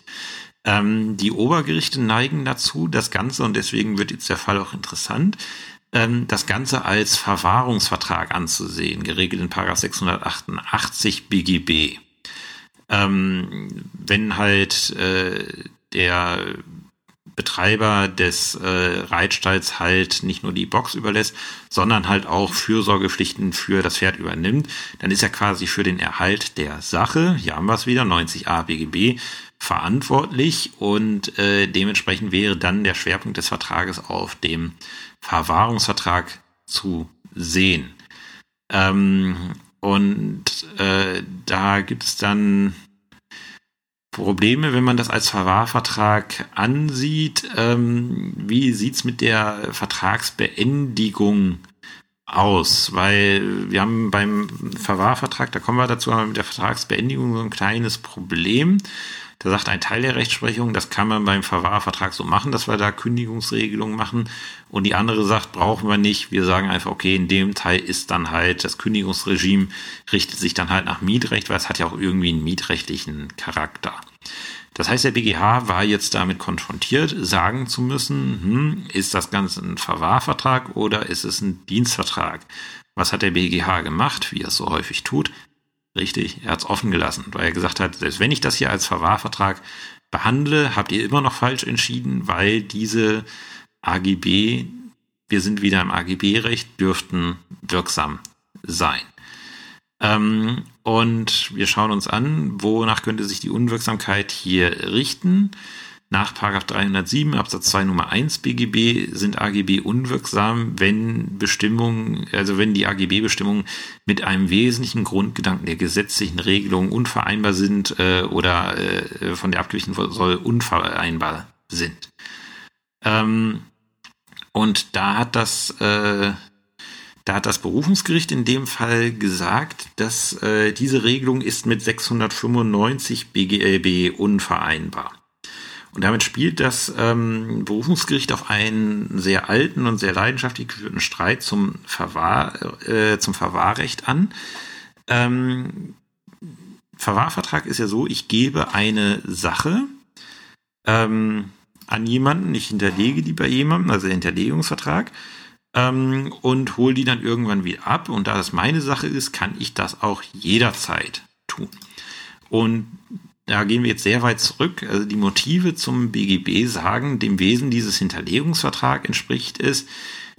Ähm, die Obergerichte neigen dazu, das Ganze, und deswegen wird jetzt der Fall auch interessant, ähm, das Ganze als Verwahrungsvertrag anzusehen, geregelt in 688 BGB ähm, wenn halt äh, der Betreiber des äh, Reitstalls halt nicht nur die Box überlässt, sondern halt auch Fürsorgepflichten für das Pferd übernimmt, dann ist er quasi für den Erhalt der Sache, hier haben wir es wieder, 90a BGB, verantwortlich und äh, dementsprechend wäre dann der Schwerpunkt des Vertrages auf dem Verwahrungsvertrag zu sehen. Ähm, und äh, da gibt es dann Probleme, wenn man das als Verwahrvertrag ansieht. Ähm, wie sieht's mit der Vertragsbeendigung aus? Weil wir haben beim Verwahrvertrag, da kommen wir dazu, aber mit der Vertragsbeendigung so ein kleines Problem. Da sagt ein Teil der Rechtsprechung, das kann man beim Verwahrvertrag so machen, dass wir da Kündigungsregelungen machen. Und die andere sagt, brauchen wir nicht. Wir sagen einfach, okay, in dem Teil ist dann halt das Kündigungsregime richtet sich dann halt nach Mietrecht, weil es hat ja auch irgendwie einen mietrechtlichen Charakter. Das heißt, der BGH war jetzt damit konfrontiert, sagen zu müssen, hm, ist das Ganze ein Verwahrvertrag oder ist es ein Dienstvertrag? Was hat der BGH gemacht, wie er es so häufig tut? Richtig, er hat es offen gelassen, weil er gesagt hat, selbst wenn ich das hier als Verwahrvertrag behandle, habt ihr immer noch falsch entschieden, weil diese AGB, wir sind wieder im AGB-Recht, dürften wirksam sein. Ähm, und wir schauen uns an, wonach könnte sich die Unwirksamkeit hier richten. Nach 307 Absatz 2 Nummer 1 BGB sind AGB unwirksam, wenn Bestimmungen, also wenn die AGB-Bestimmungen mit einem wesentlichen Grundgedanken der gesetzlichen Regelung unvereinbar sind äh, oder äh, von der abgewichen soll unvereinbar sind. Ähm, und da hat das äh, da hat das Berufungsgericht in dem Fall gesagt, dass äh, diese Regelung ist mit 695 BGLB unvereinbar. Und damit spielt das ähm, Berufungsgericht auf einen sehr alten und sehr leidenschaftlich geführten Streit zum, Verwahr, äh, zum Verwahrrecht an. Ähm, Verwahrvertrag ist ja so, ich gebe eine Sache ähm, an jemanden, ich hinterlege die bei jemandem, also Hinterlegungsvertrag, ähm, und hole die dann irgendwann wieder ab. Und da das meine Sache ist, kann ich das auch jederzeit tun. Und da gehen wir jetzt sehr weit zurück. Also die Motive zum BGB sagen, dem Wesen dieses Hinterlegungsvertrag entspricht es,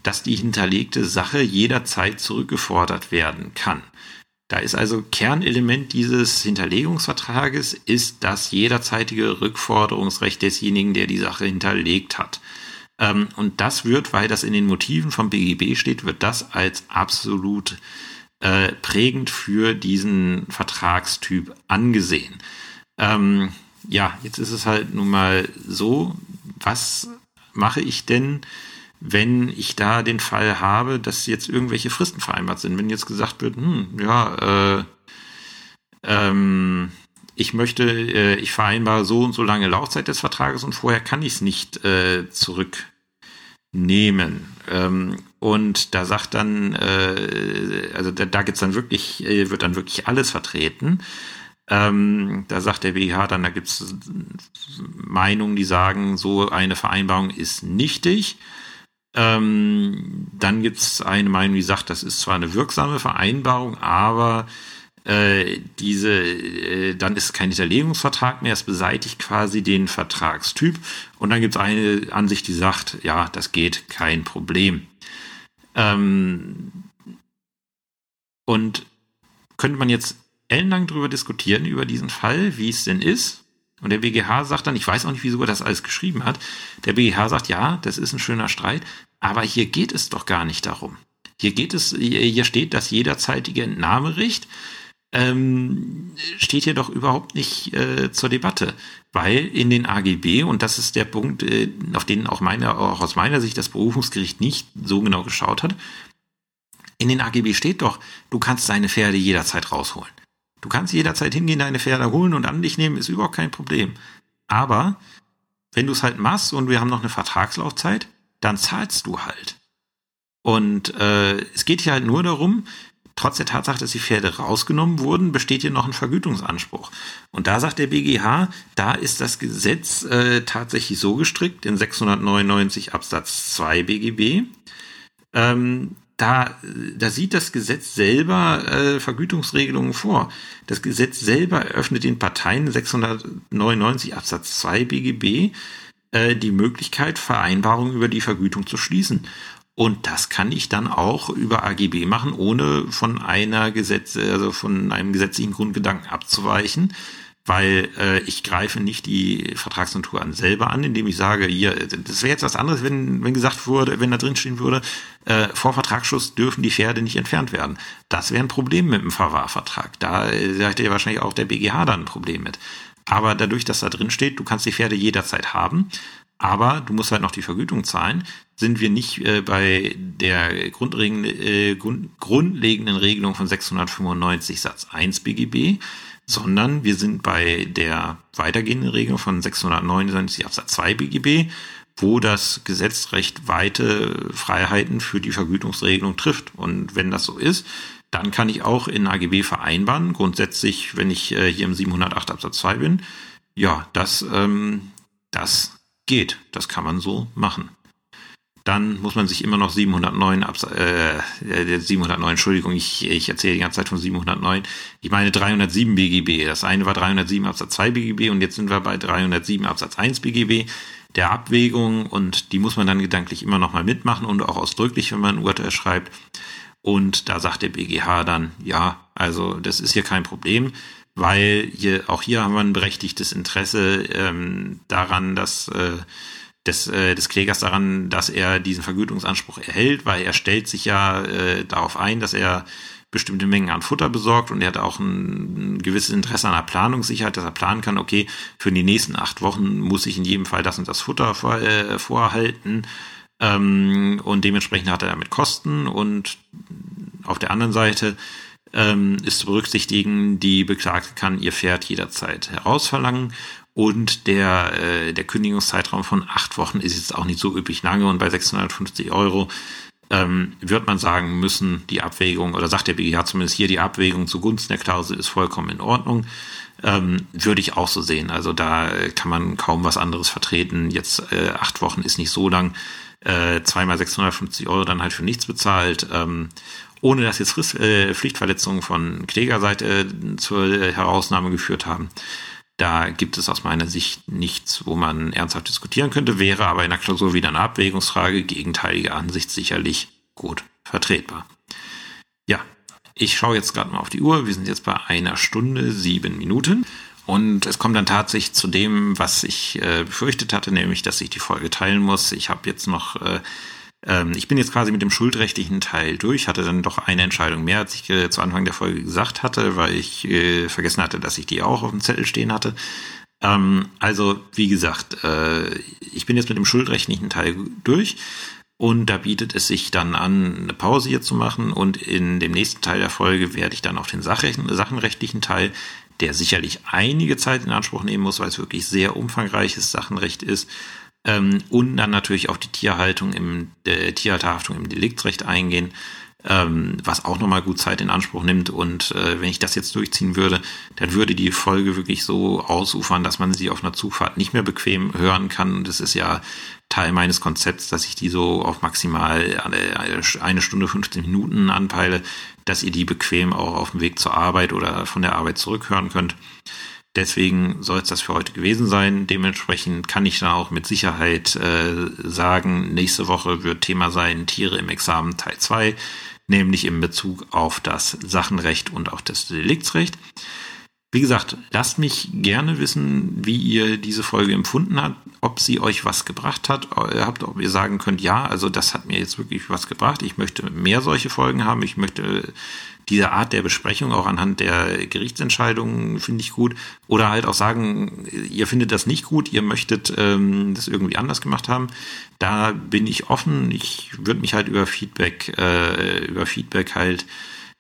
dass die hinterlegte Sache jederzeit zurückgefordert werden kann. Da ist also Kernelement dieses Hinterlegungsvertrages ist das jederzeitige Rückforderungsrecht desjenigen, der die Sache hinterlegt hat. Ähm, und das wird, weil das in den Motiven vom BGB steht, wird das als absolut äh, prägend für diesen Vertragstyp angesehen. Ähm, ja, jetzt ist es halt nun mal so, was mache ich denn, wenn ich da den Fall habe, dass jetzt irgendwelche Fristen vereinbart sind? Wenn jetzt gesagt wird, hm, ja, äh, ähm, ich möchte, äh, ich vereinbare so und so lange Laufzeit des Vertrages und vorher kann ich es nicht äh, zurücknehmen. Ähm, und da sagt dann, äh, also da, da gibt's dann wirklich, äh, wird dann wirklich alles vertreten. Ähm, da sagt der BGH dann, da gibt es Meinungen, die sagen, so eine Vereinbarung ist nichtig. Ähm, dann gibt es eine Meinung, die sagt, das ist zwar eine wirksame Vereinbarung, aber äh, diese, äh, dann ist kein Hinterlegungsvertrag mehr, es beseitigt quasi den Vertragstyp. Und dann gibt es eine Ansicht, die sagt, ja, das geht, kein Problem. Ähm, und könnte man jetzt ellenlang darüber diskutieren, über diesen Fall, wie es denn ist. Und der BGH sagt dann, ich weiß auch nicht, wieso er das alles geschrieben hat. Der BGH sagt, ja, das ist ein schöner Streit, aber hier geht es doch gar nicht darum. Hier geht es, hier steht das jederzeitige Entnahmerecht, ähm, steht hier doch überhaupt nicht äh, zur Debatte, weil in den AGB, und das ist der Punkt, äh, auf den auch, meine, auch aus meiner Sicht das Berufungsgericht nicht so genau geschaut hat, in den AGB steht doch, du kannst deine Pferde jederzeit rausholen. Du kannst jederzeit hingehen, deine Pferde holen und an dich nehmen, ist überhaupt kein Problem. Aber wenn du es halt machst und wir haben noch eine Vertragslaufzeit, dann zahlst du halt. Und äh, es geht hier halt nur darum, trotz der Tatsache, dass die Pferde rausgenommen wurden, besteht hier noch ein Vergütungsanspruch. Und da sagt der BGH, da ist das Gesetz äh, tatsächlich so gestrickt, in 699 Absatz 2 BGB, ähm, da, da sieht das Gesetz selber äh, Vergütungsregelungen vor. Das Gesetz selber eröffnet den Parteien 699 Absatz 2 BGB äh, die Möglichkeit, Vereinbarungen über die Vergütung zu schließen. Und das kann ich dann auch über AGB machen, ohne von einer Gesetz, also von einem gesetzlichen Grundgedanken abzuweichen, weil äh, ich greife nicht die Vertragsnatur an selber an, indem ich sage, hier, das wäre jetzt was anderes, wenn, wenn gesagt wurde, wenn da drin stehen würde, äh, vor Vertragsschluss dürfen die Pferde nicht entfernt werden. Das wäre ein Problem mit dem Verwahrvertrag. Da äh, hätte ja wahrscheinlich auch der BGH dann ein Problem mit. Aber dadurch, dass da drin steht, du kannst die Pferde jederzeit haben, aber du musst halt noch die Vergütung zahlen, sind wir nicht äh, bei der grundlegende, äh, grundlegenden Regelung von 695 Satz 1 BGB, sondern wir sind bei der weitergehenden Regelung von 699 Absatz 2 BGB, wo das Gesetz recht weite Freiheiten für die Vergütungsregelung trifft. Und wenn das so ist, dann kann ich auch in AGB vereinbaren, grundsätzlich, wenn ich äh, hier im 708 Absatz 2 bin, ja, das, ähm, das geht. Das kann man so machen dann muss man sich immer noch 709 Abs äh, 709, Entschuldigung, ich, ich erzähle die ganze Zeit von 709. Ich meine 307 BGB. Das eine war 307 Absatz 2 BGB und jetzt sind wir bei 307 Absatz 1 BGB der Abwägung und die muss man dann gedanklich immer noch mal mitmachen und auch ausdrücklich, wenn man ein Urteil schreibt. Und da sagt der BGH dann, ja, also das ist hier kein Problem, weil hier, auch hier haben wir ein berechtigtes Interesse ähm, daran, dass äh, des, äh, des Klägers daran, dass er diesen Vergütungsanspruch erhält, weil er stellt sich ja äh, darauf ein, dass er bestimmte Mengen an Futter besorgt und er hat auch ein, ein gewisses Interesse an der Planungssicherheit, dass er planen kann, okay, für die nächsten acht Wochen muss ich in jedem Fall das und das Futter vor, äh, vorhalten. Ähm, und dementsprechend hat er damit Kosten. Und auf der anderen Seite ähm, ist zu berücksichtigen, die Beklagte kann ihr Pferd jederzeit herausverlangen und der, äh, der Kündigungszeitraum von acht Wochen ist jetzt auch nicht so üppig lange und bei 650 Euro ähm, wird man sagen müssen, die Abwägung, oder sagt der BGH zumindest hier, die Abwägung zugunsten der Klausel ist vollkommen in Ordnung. Ähm, würde ich auch so sehen. Also da kann man kaum was anderes vertreten. Jetzt äh, acht Wochen ist nicht so lang. Äh, zweimal 650 Euro dann halt für nichts bezahlt. Ähm, ohne dass jetzt Frist, äh, Pflichtverletzungen von Klägerseite äh, zur Herausnahme geführt haben. Da gibt es aus meiner Sicht nichts, wo man ernsthaft diskutieren könnte, wäre aber in der Klausur wieder eine Abwägungsfrage, gegenteilige Ansicht sicherlich gut vertretbar. Ja, ich schaue jetzt gerade mal auf die Uhr. Wir sind jetzt bei einer Stunde, sieben Minuten. Und es kommt dann tatsächlich zu dem, was ich äh, befürchtet hatte, nämlich, dass ich die Folge teilen muss. Ich habe jetzt noch äh, ich bin jetzt quasi mit dem schuldrechtlichen Teil durch, hatte dann doch eine Entscheidung mehr, als ich äh, zu Anfang der Folge gesagt hatte, weil ich äh, vergessen hatte, dass ich die auch auf dem Zettel stehen hatte. Ähm, also, wie gesagt, äh, ich bin jetzt mit dem schuldrechtlichen Teil durch. Und da bietet es sich dann an, eine Pause hier zu machen. Und in dem nächsten Teil der Folge werde ich dann auf den sachenrechtlichen Teil, der sicherlich einige Zeit in Anspruch nehmen muss, weil es wirklich sehr umfangreiches Sachenrecht ist, ähm, und dann natürlich auf die Tierhaltung im äh, Tierhalterhaftung im Deliktsrecht eingehen, ähm, was auch nochmal gut Zeit in Anspruch nimmt. Und äh, wenn ich das jetzt durchziehen würde, dann würde die Folge wirklich so ausufern, dass man sie auf einer Zugfahrt nicht mehr bequem hören kann. Und das ist ja Teil meines Konzepts, dass ich die so auf maximal eine Stunde 15 Minuten anpeile, dass ihr die bequem auch auf dem Weg zur Arbeit oder von der Arbeit zurückhören könnt. Deswegen soll es das für heute gewesen sein. Dementsprechend kann ich da auch mit Sicherheit äh, sagen, nächste Woche wird Thema sein Tiere im Examen Teil 2, nämlich in Bezug auf das Sachenrecht und auch das Deliktsrecht. Wie gesagt, lasst mich gerne wissen, wie ihr diese Folge empfunden habt, ob sie euch was gebracht hat, äh, habt, ob ihr sagen könnt, ja, also das hat mir jetzt wirklich was gebracht. Ich möchte mehr solche Folgen haben. Ich möchte diese Art der Besprechung auch anhand der Gerichtsentscheidungen finde ich gut. Oder halt auch sagen, ihr findet das nicht gut, ihr möchtet ähm, das irgendwie anders gemacht haben. Da bin ich offen. Ich würde mich halt über Feedback, äh, über Feedback halt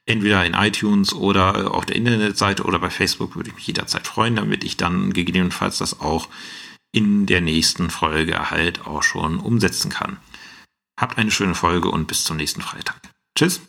entweder in iTunes oder auf der Internetseite oder bei Facebook würde ich mich jederzeit freuen, damit ich dann gegebenenfalls das auch in der nächsten Folge halt auch schon umsetzen kann. Habt eine schöne Folge und bis zum nächsten Freitag. Tschüss.